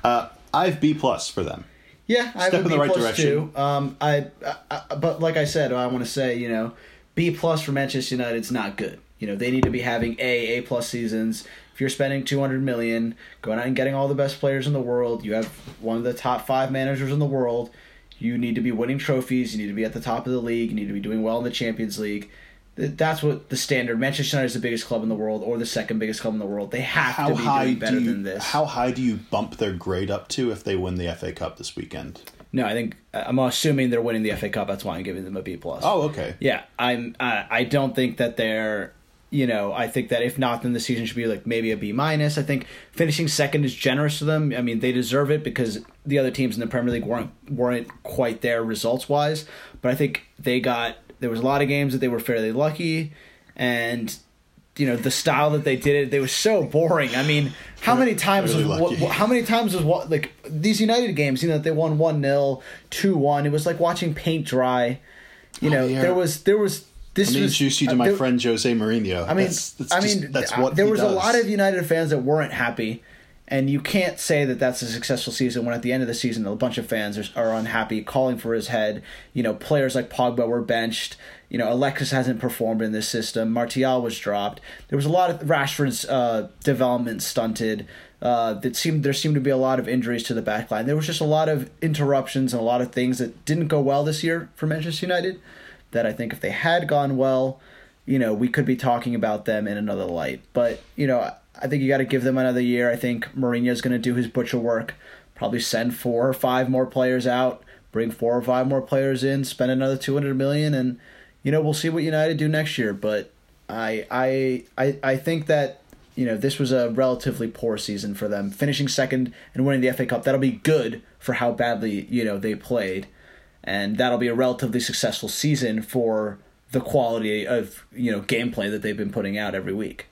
Speaker 3: I have B plus for them.
Speaker 4: yeah, I have
Speaker 3: Step
Speaker 4: a
Speaker 3: in the
Speaker 4: B
Speaker 3: right
Speaker 4: plus
Speaker 3: direction.
Speaker 4: too. Um, I, I, I but like I said, I want to say you know, B plus for Manchester United's not good. You know, they need to be having A A plus seasons. If you're spending 200 million, going out and getting all the best players in the world, you have one of the top five managers in the world. You need to be winning trophies. You need to be at the top of the league. You need to be doing well in the Champions League. Th- That's what the standard. Manchester United is the biggest club in the world, or the second biggest club in the world. They have
Speaker 3: How
Speaker 4: to be
Speaker 3: high
Speaker 4: doing better
Speaker 3: do you
Speaker 4: than this.
Speaker 3: how high do you bump their grade up to if they win the FA Cup this weekend?
Speaker 4: No, I think uh, I'm assuming they're winning the FA Cup. That's why I'm giving them a B plus.
Speaker 3: Oh, okay.
Speaker 4: yeah. I'm. I I don't think that they're. You know, I think that if not, then the season should be like maybe a B minus. I think finishing second is generous to them. I mean, they deserve it because the other teams in the Premier League weren't weren't quite there results wise. But I think they got there was a lot of games that they were fairly lucky, and you know the style that they did it, they were so boring. I mean, how many times
Speaker 3: Really
Speaker 4: was
Speaker 3: lucky.
Speaker 4: how many times was what like these United games? You know, that they won one 0 two one. It was like watching paint dry. You know,
Speaker 3: yeah.
Speaker 4: there was there was this
Speaker 3: Let me
Speaker 4: was
Speaker 3: introduce you to
Speaker 4: uh,
Speaker 3: my
Speaker 4: there-
Speaker 3: friend Jose Mourinho.
Speaker 4: I mean,
Speaker 3: that's, that's
Speaker 4: I
Speaker 3: just-
Speaker 4: mean,
Speaker 3: that's
Speaker 4: uh,
Speaker 3: what
Speaker 4: there
Speaker 3: he
Speaker 4: was a lot of United fans that weren't happy, and you can't say that that's a successful season when at the end of the season a bunch of fans are, are unhappy, calling for his head. You know, players like Pogba were benched. You know, Alexis hasn't performed in this system. Martial was dropped. There was a lot of Rashford's uh, development stunted. Uh, that seemed there seemed to be a lot of injuries to the back line. There was just a lot of interruptions and a lot of things that didn't go well this year for Manchester United. That I think if they had gone well, you know, we could be talking about them in another light. But, you know, I think you got to give them another year. I think Mourinho's going to do his butcher work, probably send four or five more players out, bring four or five more players in, spend another 200 million and you know, we'll see what United do next year, but I I I I think that you know, this was a relatively poor season for them. Finishing second and winning the FA Cup, that'll be good for how badly, you know, they played. And that'll be a relatively successful season for the quality of, you know, gameplay that they've been putting out every week.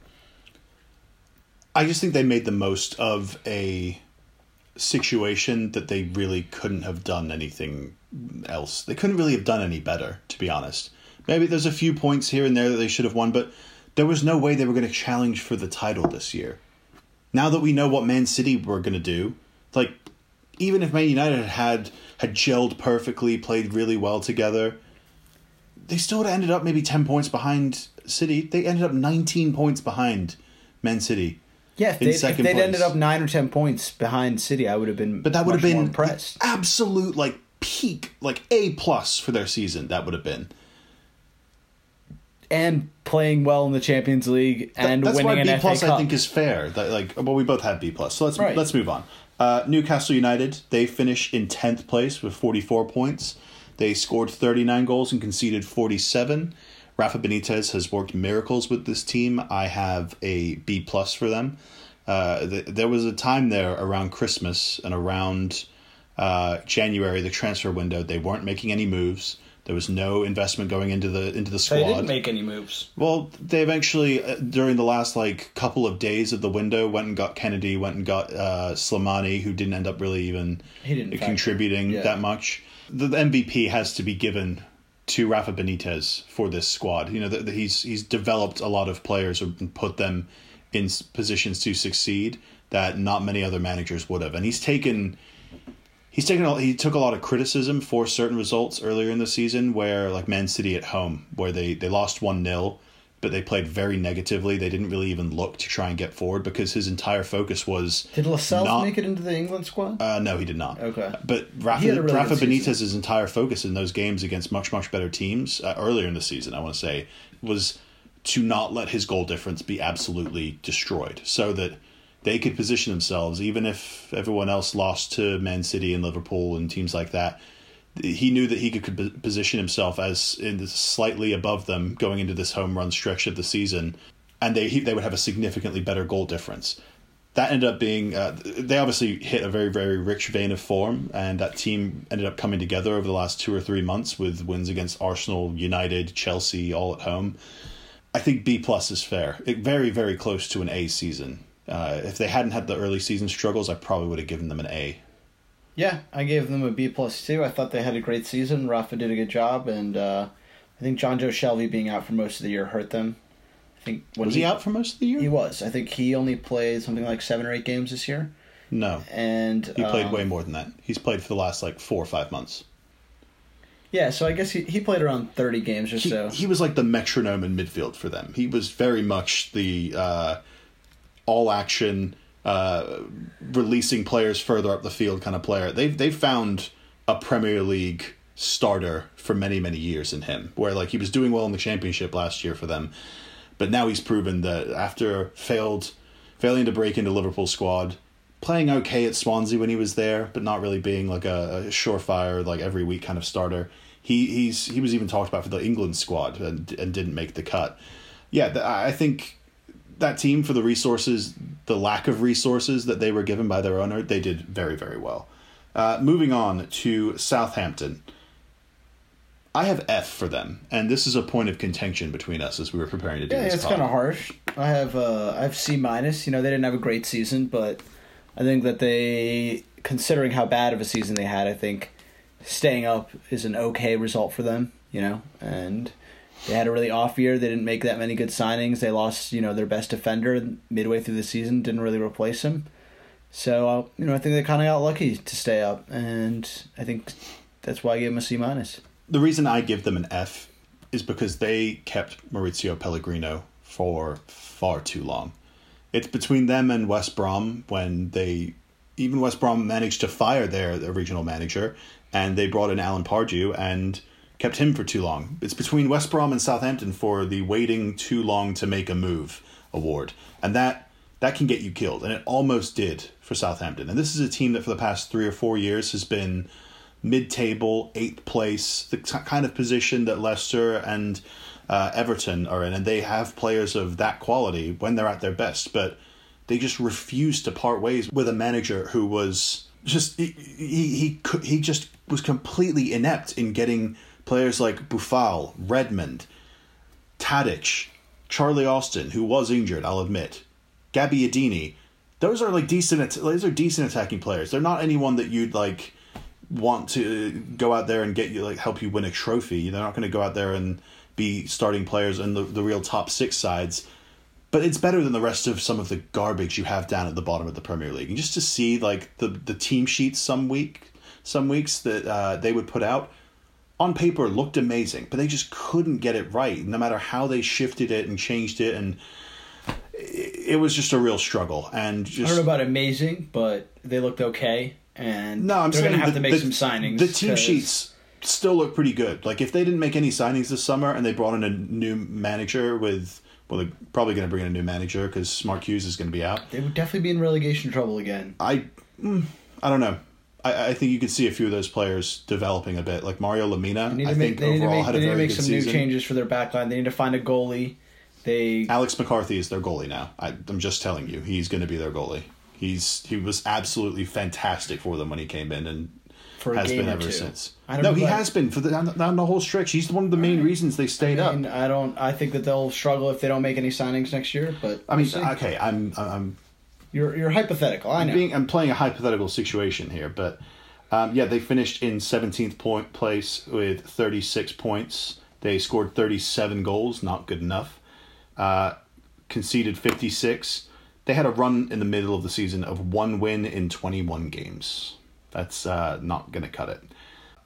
Speaker 3: I just think they made the most of a situation that they really couldn't have done anything else. They couldn't really have done any better, to be honest. Maybe there's a few points here and there that they should have won, but there was no way they were going to challenge for the title this year. Now that we know what Man City were going to do, like even if Man United had had gelled perfectly, played really well together, they still would have ended up maybe 10 points behind City. They ended up 19 points behind Man City.
Speaker 4: Yeah, if
Speaker 3: In
Speaker 4: they'd, if they'd ended up nine or ten points behind City, I would have been.
Speaker 3: But that would have been
Speaker 4: impressed.
Speaker 3: absolute like peak, like A plus for their season. That would have been.
Speaker 4: and playing well in the Champions League and
Speaker 3: That's
Speaker 4: winning
Speaker 3: why
Speaker 4: an
Speaker 3: B plus. I think is fair. That like, well, we both have B plus. So let's
Speaker 4: Right.
Speaker 3: let's move on. Uh, Newcastle United they finish in tenth place with forty four points. They scored thirty nine goals and conceded forty seven. Rafa Benitez has worked miracles with this team. I have a B plus for them. Uh, th- there was a time there around Christmas and around uh, January, the transfer window. They weren't making any moves. There was no investment going into the into the squad.
Speaker 4: They didn't make any moves.
Speaker 3: Well, they eventually, uh, during the last like couple of days of the window, went and got Kenedy, went and got uh, Slimani, who didn't end up really even
Speaker 4: He didn't
Speaker 3: contributing
Speaker 4: Yeah.
Speaker 3: that much. The, the MVP has to be given to Rafa Benitez for this squad. You know, that he's he's developed a lot of players and put them in positions to succeed that not many other managers would have, and he's taken he's taken a, he took a lot of criticism for certain results earlier in the season where like Man City at home where they they lost 1-0 but they played very negatively they didn't really even look to try and get forward because his entire focus was
Speaker 4: Did Lascelles
Speaker 3: not-
Speaker 4: make it into the England squad?
Speaker 3: uh, no, he did not.
Speaker 4: Okay.
Speaker 3: But Rafa,
Speaker 4: really
Speaker 3: Rafa. Benitez's entire focus in those games against much, much better teams uh, earlier in the season, I want to say, was to not let his goal difference be absolutely destroyed so that they could position themselves, even if everyone else lost to Man City and Liverpool and teams like that. He knew that he could position himself as in slightly above them going into this home run stretch of the season, and they he, they would have a significantly better goal difference. That ended up being uh, they obviously hit a very very rich vein of form and that team ended up coming together over the last two or three months with wins against arsenal united chelsea all at home. I think b plus is fair. It, very very close to an a season. Uh, if they hadn't had the early season struggles i probably would have given them an a
Speaker 4: Yeah, I gave them a B plus two. I thought they had a great season. Rafa did a good job, and uh, I think Jonjo Shelvey being out for most of the year hurt them. I think when
Speaker 3: was he out for most of the year
Speaker 4: He was. I think he only played something like seven or eight games this year,
Speaker 3: no
Speaker 4: and
Speaker 3: he played
Speaker 4: um,
Speaker 3: way more than that he's played for the last like four or five months
Speaker 4: Yeah, so I guess he, he played around thirty games or
Speaker 3: he,
Speaker 4: so.
Speaker 3: he was like the metronome in midfield for them. He was very much the uh, all action, uh, releasing players further up the field kind of player. They've they've found a Premier League starter for many many years in him, where like he was doing well in the Championship last year for them, but now he's proven that after failed failing to break into Liverpool squad. Playing okay at Swansea when he was there, but not really being like a, a surefire, like every week kind of starter. He he's he was even talked about for the England squad and, and didn't make the cut. Yeah, I think that team for the resources, the lack of resources that they were given by their owner, they did very very well. Uh, moving on to Southampton. I have F for them, and this is a point of contention between us as we were preparing to do
Speaker 4: Yeah,
Speaker 3: this.
Speaker 4: Yeah,
Speaker 3: it's
Speaker 4: kind of harsh. I have uh, I have C minus. You know, they didn't have a great season, but I think that they, considering how bad of a season they had, I think staying up is an okay result for them. You know, and they had a really off year. They didn't make that many good signings. They lost, you know, their best defender midway through the season. Didn't really replace him. So uh, you know, I think they kind of got lucky to stay up, and I think that's why I gave them a C minus.
Speaker 3: the reason I give them an F is because they kept Mauricio Pellegrino for far too long. It's between them and West Brom when they even West Brom managed to fire their, regional manager and they brought in Alan Pardew and kept him for too long. It's between West Brom and Southampton for the waiting too long to make a move award. And that that can get you killed and it almost did for Southampton. And this is a team that for the past 3 or 4 years has been mid-table, eighth place, the t- kind of position that Leicester and uh, Everton are in, and they have players of that quality when they're at their best. But they just refused to part ways with a manager who was just he he he, he just was completely inept in getting players like Boufal, Redmond, Tadic, Charlie Austin, who was injured, I'll admit, Gabbiadini. Those are like decent. Those are decent attacking players. They're not anyone that you'd like want to go out there and get you like help you win a trophy. They're not going to go out there and be starting players in the, the real top six sides. But it's better than the rest of some of the garbage you have down at the bottom of the Premier League. And just to see like the the team sheets some week, some weeks that uh, they would put out on paper looked amazing, but they just couldn't get it right. No matter how they shifted it and changed it, and it, it was just a real struggle. And
Speaker 4: I don't know about amazing, but they looked okay, and
Speaker 3: No, I'm
Speaker 4: they're gonna have
Speaker 3: the,
Speaker 4: to make
Speaker 3: the-
Speaker 4: some signings.
Speaker 3: The team
Speaker 4: 'cause-
Speaker 3: sheets still look pretty good. Like if they didn't make any signings this summer and they brought in a new manager with, well, they're probably going to bring in a new manager because Mark Hughes is going to be out.
Speaker 4: they would definitely be in relegation trouble again.
Speaker 3: I, mm, I don't know. I, I think you could see a few of those players developing a bit. Like Mario
Speaker 4: Lemina,
Speaker 3: I
Speaker 4: make,
Speaker 3: think
Speaker 4: they need to
Speaker 3: overall
Speaker 4: make,
Speaker 3: had
Speaker 4: they need to make
Speaker 3: good
Speaker 4: some new changes for their backline. They need to find a goalie They
Speaker 3: Alex McCarthy is their goalie now. I, I'm just telling you, he's going to be their goalie. He's he was absolutely fantastic for them when he came in, and
Speaker 4: for
Speaker 3: has been ever
Speaker 4: two.
Speaker 3: since.
Speaker 4: I don't
Speaker 3: No,
Speaker 4: know
Speaker 3: he has been for the down, down the whole stretch. He's one of the main reasons they stayed
Speaker 4: I mean,
Speaker 3: up.
Speaker 4: I don't. I think that they'll struggle if they don't make any signings next year. But
Speaker 3: I mean,
Speaker 4: we'll
Speaker 3: okay, I'm I'm
Speaker 4: you're you're hypothetical. I know.
Speaker 3: being I'm playing a hypothetical situation here, but um, yeah, they finished in 17th point place with 36 points. They scored 37 goals, not good enough. Uh, conceded 56. They had a run in the middle of the season of one win in 21 games. That's uh, not going to cut it.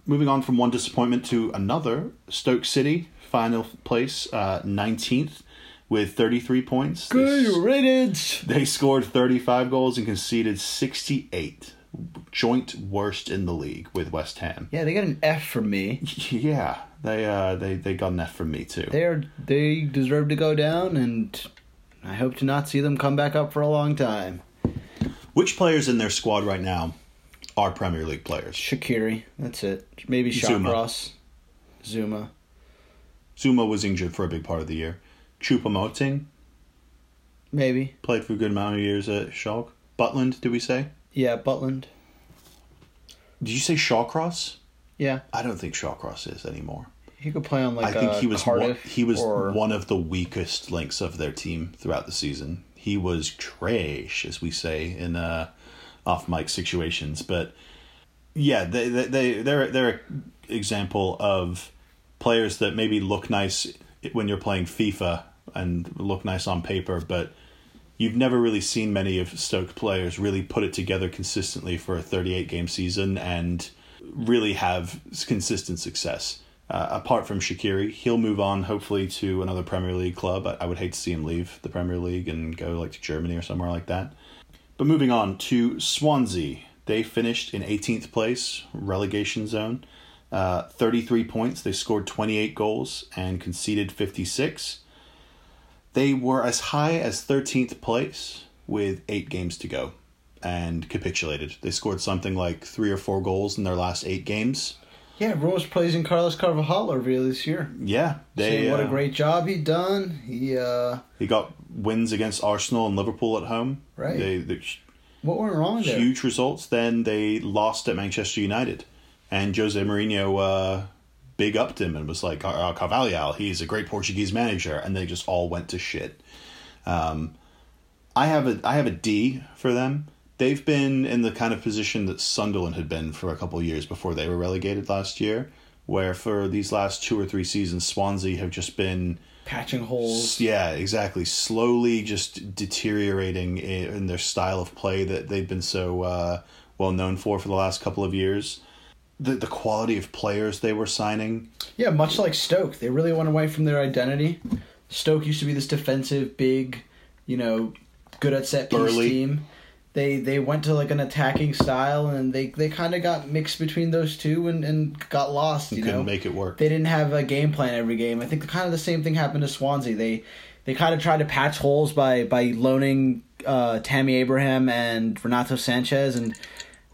Speaker 3: Moving on from one disappointment to another, Stoke City, final place, uh, 19th with 33 points. They
Speaker 4: Good riddance.
Speaker 3: they scored 35 goals and conceded 68. Joint worst in the league with West Ham.
Speaker 4: Yeah, they got an F from me.
Speaker 3: Yeah, they uh they they got an F from me too.
Speaker 4: They're they deserve to go down, and I hope to not see them come back up for a long time.
Speaker 3: Which players in their squad right now are Premier League players?
Speaker 4: Shaqiri, that's it. Maybe
Speaker 3: Zouma.
Speaker 4: Shawcross, Zouma.
Speaker 3: Zouma was injured for a big part of the year. Choupo-Moting
Speaker 4: Maybe.
Speaker 3: played for a good amount of years at Schalke. Butland, did we say?
Speaker 4: Yeah, Butland.
Speaker 3: Did you say Shawcross?
Speaker 4: Yeah,
Speaker 3: I don't think Shawcross is anymore.
Speaker 4: he could play on like
Speaker 3: I think he was one, he was
Speaker 4: or,
Speaker 3: one of the weakest links of their team throughout the season. He was trash, as we say in uh, off mic situations. But yeah, they they they they're they're an example of players that maybe look nice when you're playing FIFA and look nice on paper, but you've never really seen many of Stoke players really put it together consistently for a 38 game season and really have consistent success. Uh, apart from Shaqiri, he'll move on hopefully to another Premier League club. I, I would hate to see him leave the Premier League and go like to Germany or somewhere like that. But moving on to Swansea, they finished in 18th place, relegation zone. Uh, 33 points. They scored 28 goals and conceded 56. They were as high as 13th place with eight games to go and capitulated. They scored something like three or four goals in their last eight games.
Speaker 4: yeah, Rose plays in Carlos Carvalhal earlier this year.
Speaker 3: Yeah, they
Speaker 4: Saying what a
Speaker 3: uh,
Speaker 4: great job he done. He uh,
Speaker 3: He got wins against Arsenal and Liverpool at home.
Speaker 4: Right.
Speaker 3: They, they
Speaker 4: what went wrong there?
Speaker 3: huge results. Then they lost at Manchester United, and Jose Mourinho uh, big upped him and was like, "Uh, "Carvalhal, he's a great Portuguese manager," and they just all went to shit. Um, I have a I have a D for them. They've been in the kind of position that Sunderland had been for a couple of years before they were relegated last year, where for these last two or three seasons, Swansea have just been
Speaker 4: Patching holes.
Speaker 3: yeah, exactly. Slowly just deteriorating in, in their style of play that they've been so uh, well known for for the last couple of years. The the quality of players they were signing.
Speaker 4: Yeah, much like Stoke, they really went away from their identity. Stoke used to be this defensive, big, you know, good at set piece team. They they went to like an attacking style, and they they kind of got mixed between those two, and, and got lost. You
Speaker 3: couldn't
Speaker 4: know,
Speaker 3: make it work.
Speaker 4: They didn't have a game plan every game. I think kind of the same thing happened to Swansea. They they kind of tried to patch holes by by loaning uh, Tammy Abraham and Renato Sanches, and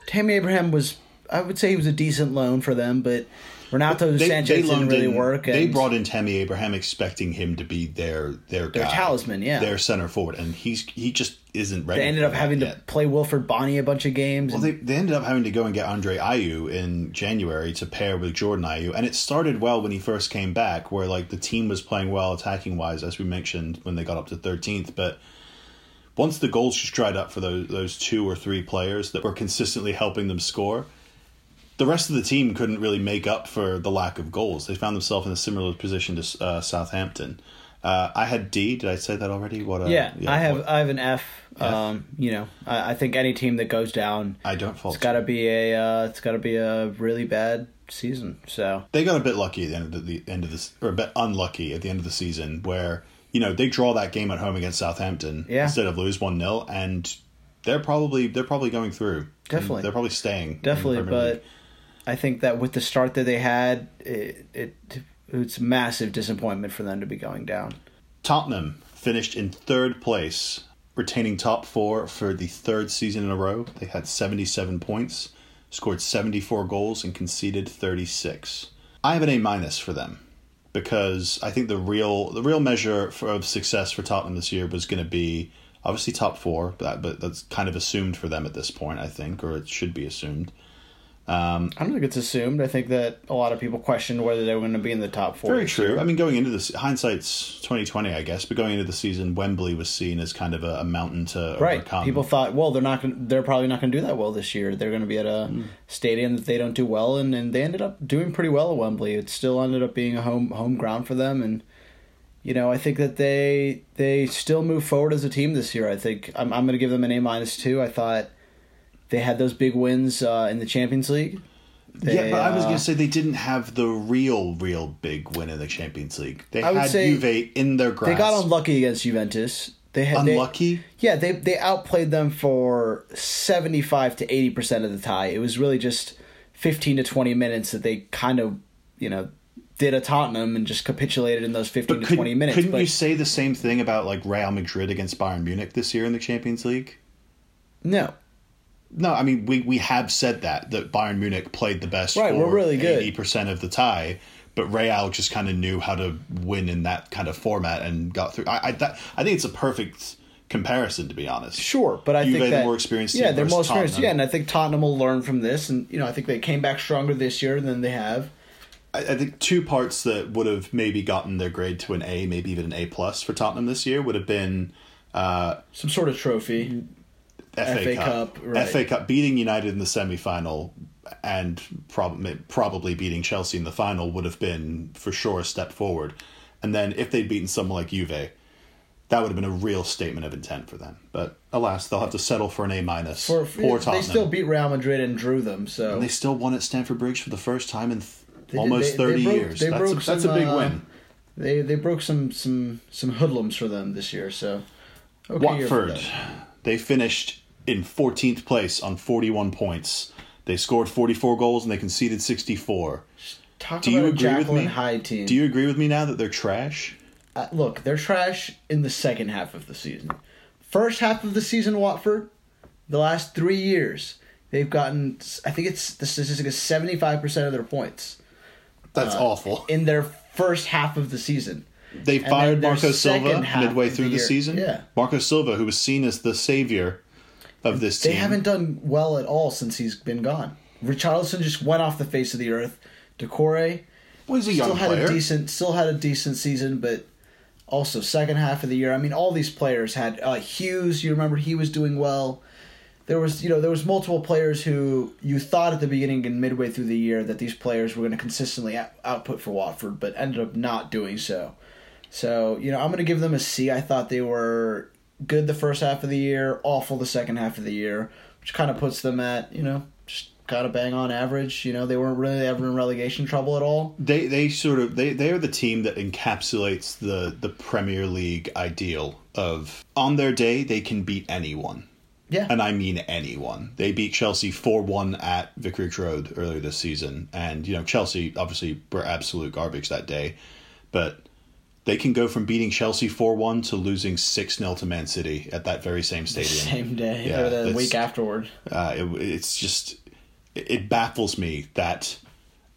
Speaker 4: Tammy Abraham was I would say he was a decent loan for them, but Renato Sanches didn't really
Speaker 3: in-
Speaker 4: work.
Speaker 3: They brought in Tammy Abraham expecting him to be their their
Speaker 4: Their
Speaker 3: guy,
Speaker 4: talisman, yeah.
Speaker 3: their center forward, and he's he just isn't ready.
Speaker 4: They ended up having to play Wilfried Bony a bunch of games.
Speaker 3: Well,
Speaker 4: and-
Speaker 3: they, they ended up having to go and get Andre Ayew in January to pair with Jordan Ayew, and it started well when he first came back, where like the team was playing well attacking wise, as we mentioned when they got up to thirteenth. But once the goals just dried up for those those two or three players that were consistently helping them score, the rest of the team couldn't really make up for the lack of goals. They found themselves in a similar position to uh, Southampton. Uh, I had D. Did I say that already? What? Uh,
Speaker 4: yeah, I have
Speaker 3: what-
Speaker 4: I have an F. Um, you know, I, I think any team that goes down,
Speaker 3: I don't fault.
Speaker 4: it's got to be a uh, it's got to be a really bad season. So
Speaker 3: they got a bit lucky at the end of the, the end of this, or a bit unlucky at the end of the season, where you know they draw that game at home against Southampton
Speaker 4: Yeah.
Speaker 3: instead of lose one 0 and they're probably they're probably going through.
Speaker 4: Definitely.
Speaker 3: they're probably staying. the
Speaker 4: definitely, but
Speaker 3: League.
Speaker 4: I think that with the start that they had, it, it it's massive disappointment for them to be going down.
Speaker 3: Tottenham finished in third place, retaining top four for the third season in a row. They had seventy seven points, scored seventy four goals, and conceded thirty six. I have an A minus for them. because I think the real the real measure for, of success for Tottenham this year was going to be obviously top four, but, but that's kind of assumed for them at this point, I think, or it should be assumed.
Speaker 4: I don't think it's assumed. I think that a lot of people questioned whether they were going to be in the top four.
Speaker 3: Very true. I mean, going into this, hindsight's twenty twenty, I guess. But going into the season, Wembley was seen as kind of a, a mountain to
Speaker 4: Right.
Speaker 3: overcome.
Speaker 4: People thought, well, they're not. Gonna, they're probably not going to do that well this year. They're going to be at a
Speaker 3: Hmm.
Speaker 4: stadium that they don't do well, and, and they ended up doing pretty well at Wembley. It still ended up being a home home ground for them, and you know, I think that they they still move forward as a team this year. I think I'm I'm going to give them an A minus two. I thought they had those big wins uh, in the Champions League. They,
Speaker 3: yeah, but I was
Speaker 4: uh,
Speaker 3: going to say they didn't have the real, real big win in the Champions League. They
Speaker 4: I
Speaker 3: had Juve in their grasp.
Speaker 4: They got unlucky against Juventus. They had they-
Speaker 3: Unlucky?
Speaker 4: yeah, they they outplayed them for seventy five to eighty percent of the tie. It was really just fifteen to twenty minutes that they kind of you know did a Tottenham and just capitulated in those fifteen
Speaker 3: But
Speaker 4: to
Speaker 3: could,
Speaker 4: twenty minutes.
Speaker 3: couldn't
Speaker 4: but
Speaker 3: you say the same thing about like Real Madrid against Bayern Munich this year in the Champions League?
Speaker 4: no,
Speaker 3: No, I mean we we have said that that Bayern Munich played the best.
Speaker 4: Right,
Speaker 3: for
Speaker 4: we're really good.
Speaker 3: Eighty percent of the tie, but Real just kind of knew how to win in that kind of format and got through. I I, that, I think it's a perfect comparison to be honest.
Speaker 4: sure, but I
Speaker 3: Juve,
Speaker 4: think that
Speaker 3: more experienced
Speaker 4: Yeah, they're more experienced.
Speaker 3: Tottenham.
Speaker 4: Yeah, and I think Tottenham will learn from this, and you know I think they came back stronger this year than they have.
Speaker 3: I, I think two parts that would have maybe gotten their grade to an A, maybe even an A plus for Tottenham this year would have been uh,
Speaker 4: Some sort of trophy.
Speaker 3: FA,
Speaker 4: FA
Speaker 3: Cup,
Speaker 4: Cup, right.
Speaker 3: FA Cup beating United in the semi final and prob- probably beating Chelsea in the final would have been for sure a step forward. And then if they'd beaten someone like Juve, that would have been a real statement of intent for them. But alas, they'll have to settle for an A minus.
Speaker 4: For,
Speaker 3: Poor
Speaker 4: they still beat Real Madrid and drew them. So
Speaker 3: and they still won at Stamford Bridge for the first time in th-
Speaker 4: They did-
Speaker 3: almost
Speaker 4: they- they
Speaker 3: thirty
Speaker 4: broke-
Speaker 3: years.
Speaker 4: they
Speaker 3: That's, a,
Speaker 4: broke
Speaker 3: that's a big
Speaker 4: uh,
Speaker 3: win.
Speaker 4: They they broke some some some hoodlums for them this year. So okay
Speaker 3: Watford, they finished in 14th place on 41 points. They scored 44 goals and they conceded 64.
Speaker 4: Talk
Speaker 3: Do
Speaker 4: about
Speaker 3: you
Speaker 4: a
Speaker 3: agree with me?
Speaker 4: Hyde team.
Speaker 3: Do you agree with me now that they're trash?
Speaker 4: uh, look, they're trash in the second half of the season. First half of the season, Watford, the last three years, they've gotten. I think it's the statistic is seventy five percent of their points
Speaker 3: That's awful.
Speaker 4: in their first half of the season.
Speaker 3: They fired Marco Silva midway through
Speaker 4: the
Speaker 3: the, season.
Speaker 4: yeah.
Speaker 3: Marco Silva, who was seen as the savior of this
Speaker 4: They
Speaker 3: team.
Speaker 4: haven't done well at all since he's been gone. Richarlison just went off the face of the earth. Doucouré
Speaker 3: Well, he's a
Speaker 4: still
Speaker 3: young
Speaker 4: had
Speaker 3: player.
Speaker 4: a decent still had a decent season, but also second half of the year. I mean, all these players had uh, Hughes. You remember he was doing well. There was you know there was multiple players who you thought at the beginning and midway through the year that these players were going to consistently out- output for Watford, but ended up not doing so. So you know I'm going to give them a C. I thought they were good the first half of the year, awful the second half of the year, which kind of puts them at you know just kind of bang on average. You know they weren't really ever in relegation trouble at all.
Speaker 3: they they sort of they they are the team that encapsulates the the Premier League ideal of on their day they can beat anyone.
Speaker 4: Yeah.
Speaker 3: And I mean anyone. They beat Chelsea 4 1 at Vicarage Road earlier this season. And, you know, Chelsea obviously were absolute garbage that day. But they can go from beating Chelsea 4 1 to losing 6 0 to Man City at that very same stadium.
Speaker 4: Same day
Speaker 3: Yeah,
Speaker 4: or the week afterward.
Speaker 3: Uh, it, it's just, it, it baffles me that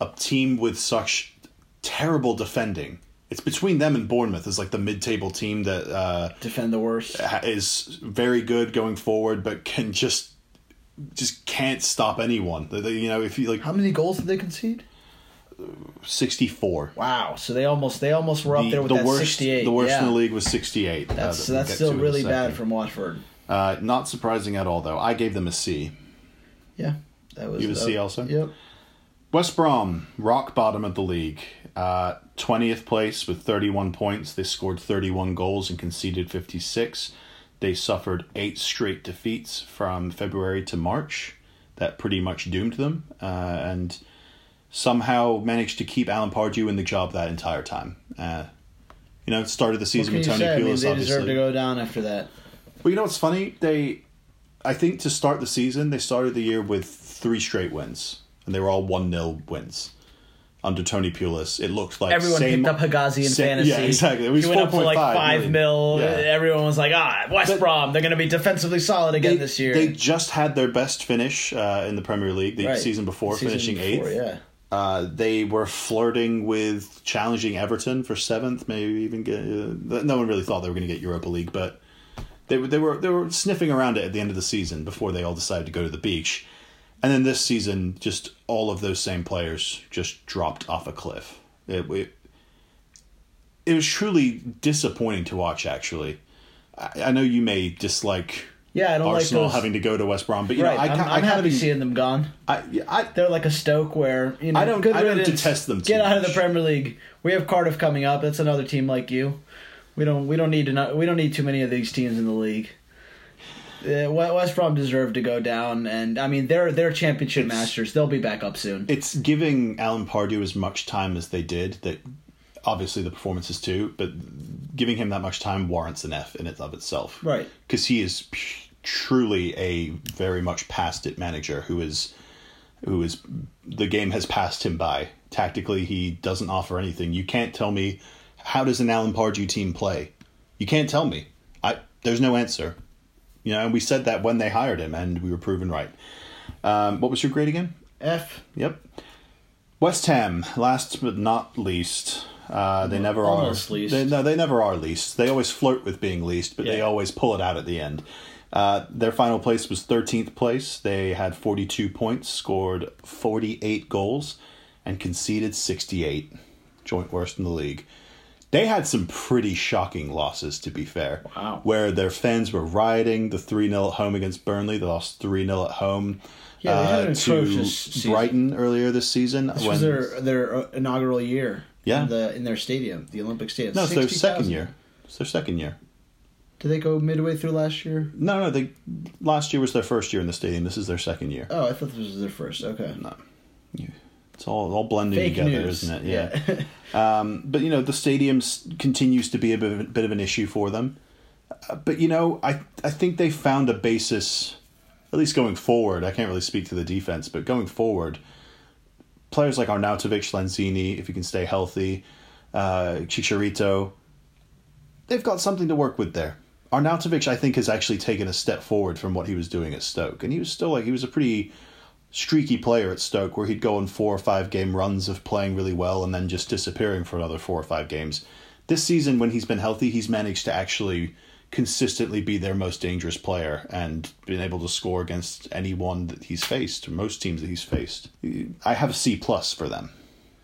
Speaker 3: a team with such terrible defending, it's between them and Bournemouth as like the mid table team that uh,
Speaker 4: Defend the worst.
Speaker 3: is very good going forward, but can just just can't stop anyone. They- they- You know, if you like
Speaker 4: How many goals did they concede?
Speaker 3: Sixty four.
Speaker 4: Wow. So they almost they almost were up
Speaker 3: The,
Speaker 4: there with
Speaker 3: the
Speaker 4: that
Speaker 3: worst,
Speaker 4: 68.
Speaker 3: the worst
Speaker 4: yeah.
Speaker 3: in the league was sixty eight.
Speaker 4: That's that's still really bad from Watford.
Speaker 3: Uh, not surprising at all, though. I gave them a C.
Speaker 4: Yeah. That was
Speaker 3: You have a C also?
Speaker 4: Yep.
Speaker 3: West Brom, rock bottom of the league. Uh, 20th place with 31 points. They scored 31 goals and conceded 56. They suffered eight straight defeats from February to March. That pretty much doomed them. Uh, and somehow managed to keep Alan Pardew in the job that entire time. Uh, you know, started the season with Tony
Speaker 4: say? I mean,
Speaker 3: Pulis,
Speaker 4: they
Speaker 3: obviously.
Speaker 4: deserve to go down after that.
Speaker 3: Well, you know what's funny? They, I think to start the season, they started the year with three straight wins, and they were all one 0 wins under Tony Pulis. It looked like
Speaker 4: Everyone
Speaker 3: same,
Speaker 4: picked up Hegazi in
Speaker 3: same-
Speaker 4: fantasy.
Speaker 3: Yeah, exactly. It was
Speaker 4: he went up for like
Speaker 3: 4.5
Speaker 4: five
Speaker 3: million.
Speaker 4: mil.
Speaker 3: Yeah.
Speaker 4: Everyone was like, ah, West
Speaker 3: But-
Speaker 4: Brom, they're going to be defensively solid again
Speaker 3: They,
Speaker 4: this year.
Speaker 3: they just had their best finish uh, in the Premier League the
Speaker 4: Right.
Speaker 3: season before,
Speaker 4: Season
Speaker 3: finishing
Speaker 4: before,
Speaker 3: eighth.
Speaker 4: yeah.
Speaker 3: Uh, they were flirting with challenging Everton for seventh, maybe even get. Uh, no one really thought they were going to get Europa League, but they they were they were sniffing around it at the end of the season before they all decided to go to the beach. And then this season, just all of those same players just dropped off a cliff. It, it, it was truly disappointing to watch. Actually, I, I know you may dislike
Speaker 4: Yeah, I don't
Speaker 3: Arsenal
Speaker 4: like those.
Speaker 3: having to go to West Brom, but you
Speaker 4: right,
Speaker 3: know, I,
Speaker 4: I'm, I'm
Speaker 3: I kind
Speaker 4: happy
Speaker 3: of
Speaker 4: seeing them gone.
Speaker 3: I, I,
Speaker 4: They're like a Stoke where you know
Speaker 3: I don't- I don't detest them too
Speaker 4: Get out of the. Premier League. We have Cardiff coming up. That's another team like you. We don't we don't need to not, we don't need too many of these teams in the league. Uh, West Brom deserve to go down, and I mean they're they're championship
Speaker 3: It's-
Speaker 4: masters. They'll be back up soon.
Speaker 3: it's giving Alan Pardew as much time as they did. That obviously the performances too, but giving him that much time warrants an F in and of itself,
Speaker 4: Right.
Speaker 3: Because he is truly a very much past it manager who is who is the game has passed him by. Tactically, he doesn't offer anything. You can't tell me how does an Alan Pardew team play. You can't tell me. I there's no answer. You know, and we said that when they hired him, and we were proven right. Um, what was your grade again?
Speaker 4: F.
Speaker 3: Yep. West Ham, last but not least. Uh, they never
Speaker 4: Almost
Speaker 3: are.
Speaker 4: least.
Speaker 3: They, no, they never are least. They always flirt with being least, but they always pull it out at the end. Uh, their final place was 13th place. They had 42 points, scored 48 goals, and conceded 68. Joint worst in the league. They had some pretty shocking losses, to be fair.
Speaker 4: Wow.
Speaker 3: Where their fans were rioting. The 3 0 at home against Burnley. They lost 3 0 at home
Speaker 4: Yeah, they had
Speaker 3: uh,
Speaker 4: an
Speaker 3: to
Speaker 4: atrocious season.
Speaker 3: Brighton earlier this season.
Speaker 4: This
Speaker 3: when-
Speaker 4: was their their uh, inaugural year.
Speaker 3: Yeah.
Speaker 4: In, the, in their stadium, the Olympic Stadium.
Speaker 3: no, it's their
Speaker 4: 60,000.
Speaker 3: second year. It's their second year.
Speaker 4: Did they go midway through last year?
Speaker 3: No, no, they last year was their first year in the stadium. This is their second year.
Speaker 4: Oh, I thought this was their first. Okay.
Speaker 3: no, It's all all blending
Speaker 4: Fake
Speaker 3: together,
Speaker 4: news.
Speaker 3: isn't it? Yeah. um, but you know, the stadium continues to be a bit of, bit of an issue for them. Uh, but you know, I I think they found a basis, at least going forward. I can't really speak to the defense, but going forward, players like Arnautovic, Lanzini, if he can stay healthy, uh, Chicharito, they've got something to work with there. Arnautovic, I think, has actually taken a step forward from what he was doing at Stoke, and he was still like he was a pretty streaky player at Stoke, where he'd go on four or five game runs of playing really well and then just disappearing for another four or five games. This season, when he's been healthy, he's managed to actually consistently be their most dangerous player and been able to score against anyone that he's faced, most teams that he's faced. I have a C plus for them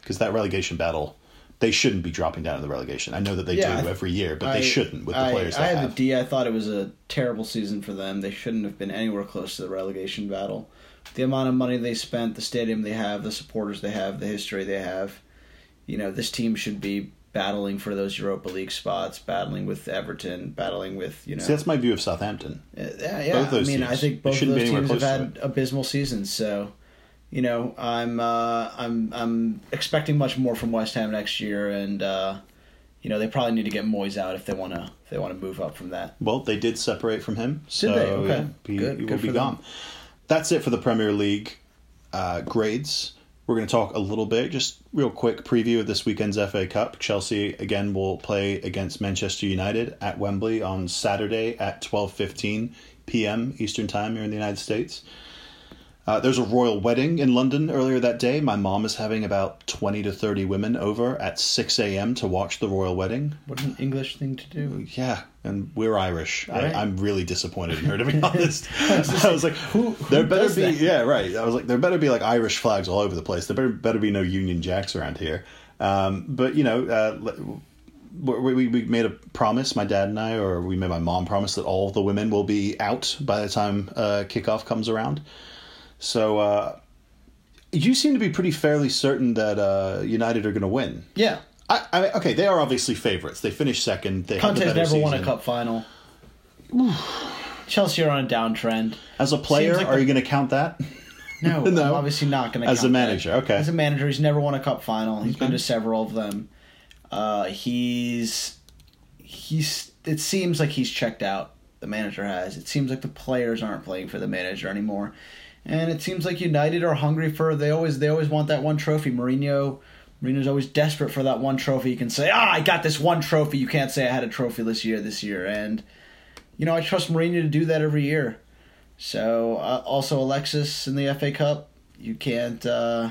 Speaker 3: because that relegation battle. They shouldn't be dropping down in the relegation. I know that they
Speaker 4: Yeah,
Speaker 3: do
Speaker 4: I-
Speaker 3: every year, but they shouldn't with the
Speaker 4: I,
Speaker 3: players
Speaker 4: I had
Speaker 3: have.
Speaker 4: a D. I thought it was a terrible season for them. They shouldn't have been anywhere close to the relegation battle. The amount of money they spent, the stadium they have, the supporters they have, the history they have. You know, this team should be battling for those Europa League spots, battling with Everton, battling with you know.
Speaker 3: See, that's my view of Southampton.
Speaker 4: Uh, yeah, yeah. I mean,
Speaker 3: teams.
Speaker 4: I think both of those teams have had abysmal seasons. So, you know, I'm uh, I'm I'm expecting much more from West Ham next year, and uh, you know they probably need to get Moyes out if they want to if they want to move up from that.
Speaker 3: Well, they did separate from him, so
Speaker 4: they? Okay.
Speaker 3: he,
Speaker 4: Good-
Speaker 3: he
Speaker 4: good
Speaker 3: will be
Speaker 4: for them.
Speaker 3: gone. That's it for the Premier League uh, grades. We're going to talk a little bit, just real quick preview of this weekend's FA Cup. Chelsea again will play against Manchester United at Wembley on Saturday at twelve fifteen p.m. Eastern Time here in the United States. Uh, there's a royal wedding in London earlier that day. My mom is having about 20 to 30 women over at 6 a.m. to watch the royal wedding.
Speaker 4: What an English thing to do.
Speaker 3: Yeah, and we're Irish.
Speaker 4: Right.
Speaker 3: I, I'm really disappointed in her, to be honest. I was like,
Speaker 4: who- who
Speaker 3: there better be,
Speaker 4: that?
Speaker 3: yeah, right. I was like, there better be like Irish flags all over the place. There better, better be no Union Jacks around here. Um, but you know, uh, we, we we made a promise, my dad and I, or we made my mom promise that all the women will be out by the time uh, kickoff comes around. So uh, you seem to be pretty fairly certain that uh, United are going to win.
Speaker 4: Yeah,
Speaker 3: I, I mean, okay, they are obviously favorites. They finished second. They the
Speaker 4: Conte's
Speaker 3: better
Speaker 4: never won a cup final. Chelsea are on a downtrend.
Speaker 3: As a player,
Speaker 4: like
Speaker 3: are
Speaker 4: the-
Speaker 3: you going to count that?
Speaker 4: No,
Speaker 3: No.
Speaker 4: I'm obviously not going to.
Speaker 3: As a manager, okay.
Speaker 4: As a manager, he's never won a cup final. He's been to several of them. Uh, he's he's. It seems like he's checked out. The manager has. It seems like the players aren't playing for the manager anymore, and it seems like United are hungry for. They always they always want that one trophy. Mourinho. Mourinho's always desperate for that one trophy. You can say, "Ah, I got this one trophy." You can't say I had a trophy this year. This year, and you know I trust Mourinho to do that every year. So uh, also Alexis in the FA Cup, you can't uh,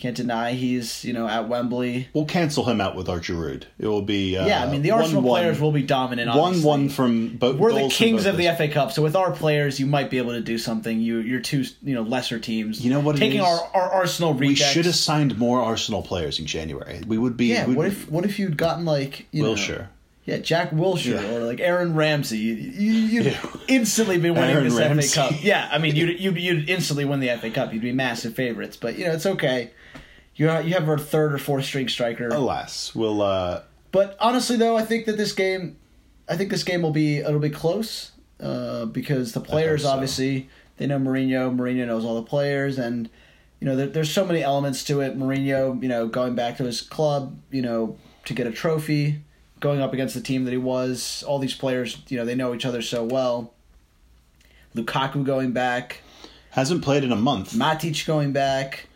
Speaker 4: Can't deny he's you know at Wembley.
Speaker 3: We'll cancel him out with our Giroud. It will be uh,
Speaker 4: yeah, I mean the Arsenal players will be dominant.
Speaker 3: one
Speaker 4: obviously.
Speaker 3: one from both.
Speaker 4: We're the kings of the FA Cup, so with our players, you might be able to do something. You, you're two, you know, lesser teams.
Speaker 3: You know what
Speaker 4: Taking our, our Arsenal
Speaker 3: We should have signed more Arsenal players in January. We would be.
Speaker 4: Yeah. What if what if you'd gotten like you know,
Speaker 3: Wilshere?
Speaker 4: Yeah, Jack Wilshere
Speaker 3: Yeah.
Speaker 4: or like Aaron Ramsey. You, you, you'd
Speaker 3: Yeah.
Speaker 4: instantly be winning
Speaker 3: Aaron
Speaker 4: this
Speaker 3: Ramsey.
Speaker 4: FA Cup. Yeah, I mean, you'd, you'd you'd instantly win the FA Cup. You'd be massive favorites, but you know it's okay. You you have a third or fourth string striker.
Speaker 3: Alas, we'll. Uh,
Speaker 4: But honestly, though, I think that this game, I think this game will be it'll be close uh, because the players
Speaker 3: so.
Speaker 4: obviously they know Mourinho. Mourinho knows all the players, and you know there, there's so many elements to it. Mourinho, you know, going back to his club, you know, to get a trophy, going up against the team that he was. All these players, you know, they know each other so well. Lukaku going back.
Speaker 3: hasn't played in a month.
Speaker 4: Matic going back.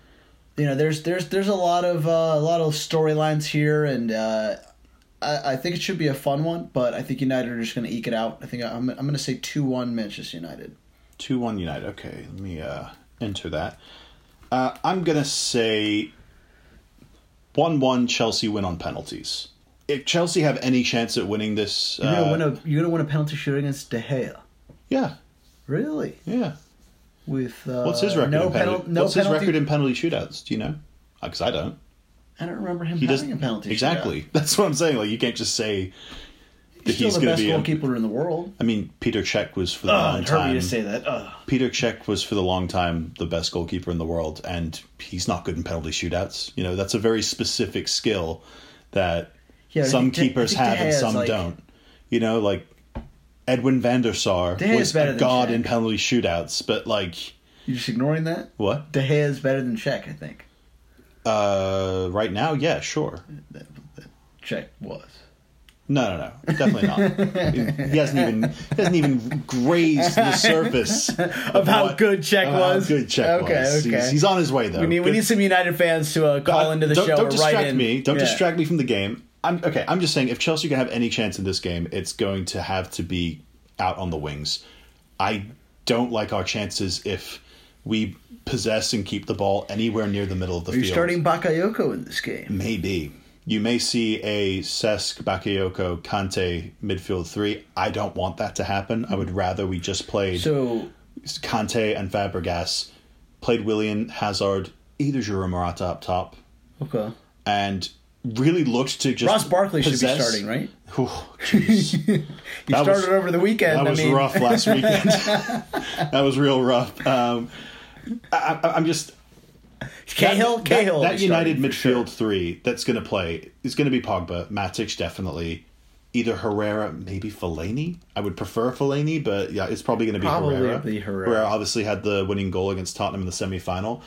Speaker 4: You know, there's there's there's a lot of uh, a lot of storylines here, and uh, I, I think it should be a fun one. But I think United are just going to eke it out. I think I'm I'm going to say two one Manchester United.
Speaker 3: Two one United. Okay, let me uh, enter that. Uh, I'm gonna say one one Chelsea win on penalties. If Chelsea have any chance at winning this,
Speaker 4: You're gonna
Speaker 3: uh,
Speaker 4: win a you're gonna win a penalty shoot against De Gea.
Speaker 3: yeah,
Speaker 4: Really?
Speaker 3: yeah.
Speaker 4: With uh,
Speaker 3: What's his record?
Speaker 4: No
Speaker 3: in penalty?
Speaker 4: penalty. No
Speaker 3: What's
Speaker 4: penalty.
Speaker 3: his record in penalty shootouts? Do you know? Because I don't.
Speaker 4: I don't remember him
Speaker 3: He
Speaker 4: having a penalty.
Speaker 3: exactly. That's what I'm saying. Like you can't just say that
Speaker 4: He's still
Speaker 3: he's
Speaker 4: the best
Speaker 3: be.
Speaker 4: goalkeeper in the world.
Speaker 3: I mean, Peter Cech was for the
Speaker 4: Oh,
Speaker 3: long
Speaker 4: it hurt me
Speaker 3: time.
Speaker 4: to say that.
Speaker 3: Peter Cech was for the long time the best goalkeeper in the world, and he's not good in penalty shootouts. You know, that's a very specific skill that
Speaker 4: Yeah,
Speaker 3: some keepers
Speaker 4: I think De
Speaker 3: have and some
Speaker 4: like-
Speaker 3: don't. You know, like Edwin van der Sar
Speaker 4: De
Speaker 3: was
Speaker 4: better
Speaker 3: a
Speaker 4: than
Speaker 3: god
Speaker 4: Cech.
Speaker 3: in penalty shootouts, but like
Speaker 4: you're just ignoring that?
Speaker 3: what?
Speaker 4: De Gea is better than Cech, I think.
Speaker 3: Uh, right now, yeah, sure.
Speaker 4: Cech was.
Speaker 3: No, no, no, definitely not. he hasn't even he hasn't even grazed the surface
Speaker 4: Of how
Speaker 3: what-
Speaker 4: good Cech
Speaker 3: of how
Speaker 4: was?
Speaker 3: good Cech
Speaker 4: Okay,
Speaker 3: was.
Speaker 4: okay.
Speaker 3: He's, he's on his way though.
Speaker 4: We need, we
Speaker 3: Good-
Speaker 4: need some United fans to uh, call into the
Speaker 3: don't,
Speaker 4: show
Speaker 3: Don't
Speaker 4: or
Speaker 3: distract
Speaker 4: write in.
Speaker 3: me. Don't
Speaker 4: Yeah.
Speaker 3: distract me from the game. I'm okay. I'm just saying, if Chelsea can have any chance in this game, it's going to have to be out on the wings. I don't like our chances if we possess and keep the ball anywhere near the middle of the
Speaker 4: Are
Speaker 3: field.
Speaker 4: starting Bakayoko in this game?
Speaker 3: Maybe. You may see a Cesc, Bakayoko, Kante midfield three. I don't want that to happen. I would rather we just played
Speaker 4: So
Speaker 3: Kante and Fabregas, played Willian Hazard, either Giroud Morata up top,
Speaker 4: okay,
Speaker 3: and really looked to just
Speaker 4: Ross Barkley should be starting, right?
Speaker 3: Whew, jeez.
Speaker 4: Started
Speaker 3: was-
Speaker 4: over the weekend.
Speaker 3: that was
Speaker 4: mean,
Speaker 3: rough last weekend. that was real rough. Um, I, I, I'm just
Speaker 4: Cahill,
Speaker 3: that,
Speaker 4: Cahill.
Speaker 3: that, that United midfield
Speaker 4: sure.
Speaker 3: three that's going to play is going to be Pogba, Matic definitely, either Herrera, maybe Fellaini. I would prefer Fellaini, but yeah, it's probably going to be
Speaker 4: Probably
Speaker 3: Herrera.
Speaker 4: be Herrera.
Speaker 3: Herrera obviously had the winning goal against Tottenham in the semi final.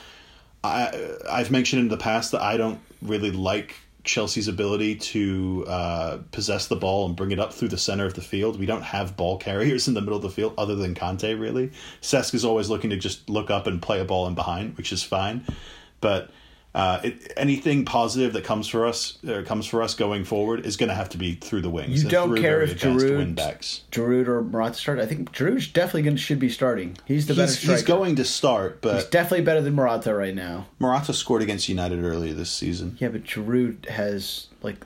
Speaker 3: I I've mentioned in the past that I don't really like Chelsea's ability to uh, possess the ball and bring it up through the center of the field. We don't have ball carriers in the middle of the field other than Kante, really. Cesc is always looking to just look up and play a ball in behind, which is fine. But uh, it, anything positive that comes for us or comes for us going forward is going to have to be through the wings.
Speaker 4: You don't care if Giroud- Giroud or Morata start. I think Giroud definitely gonna, should be starting. He's the better
Speaker 3: He's,
Speaker 4: striker.
Speaker 3: he's going to start, but He's
Speaker 4: definitely better than Morata right now.
Speaker 3: Morata scored against United earlier this season.
Speaker 4: Yeah, but Giroud has like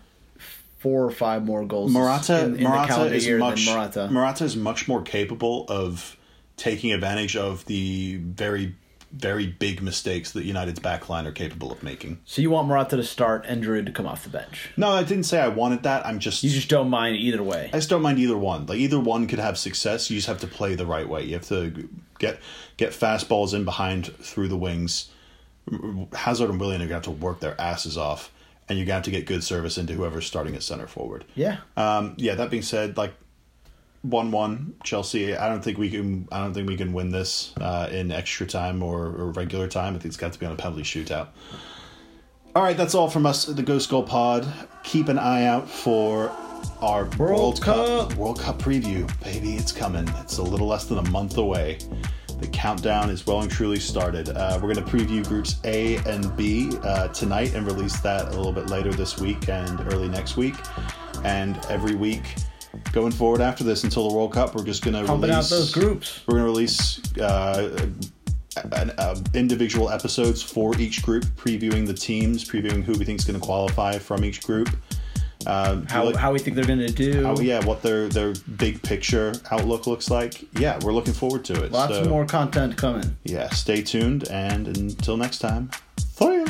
Speaker 4: four or five more goals
Speaker 3: Morata,
Speaker 4: in, in
Speaker 3: Morata is much
Speaker 4: Morata.
Speaker 3: Morata is much more capable of taking advantage of the very very big mistakes that United's backline are capable of making.
Speaker 4: so you want Morata to start and Giroud to come off the bench.
Speaker 3: No, I didn't say I wanted that. I'm just
Speaker 4: You just don't mind either way.
Speaker 3: I just don't mind either one. Like either one could have success. You just have to play the right way. You have to get get fastballs in behind through the wings. Hazard and Willian are gonna have to work their asses off, and you're gonna have to get good service into whoever's starting at center forward.
Speaker 4: Yeah.
Speaker 3: Um, yeah. That being said, like one one Chelsea. I don't think we can. I don't think we can win this uh, in extra time or, or regular time. I think it's got to be on a penalty shootout. All right, that's all from us at the Ghost Goal Pod. Keep an eye out for our World,
Speaker 4: Cup.
Speaker 3: World Cup preview, baby. It's coming. It's a little less than a month away. The countdown is well and truly started. Uh, we're going to preview groups A and B uh, tonight and release that a little bit later this week and early next week. And every week going forward after this until the World Cup, we're just going to
Speaker 4: Pumping
Speaker 3: release
Speaker 4: out those groups.
Speaker 3: We're going to release uh, an, uh, individual episodes for each group, previewing the teams, previewing who we think is going to qualify from each group. Um,
Speaker 4: How,
Speaker 3: look-
Speaker 4: how we think they're going to do.
Speaker 3: how- yeah, what their their big picture outlook looks like. Yeah, we're looking forward to it.
Speaker 4: Lots
Speaker 3: So,
Speaker 4: more content coming.
Speaker 3: Yeah, stay tuned, and until next time, see.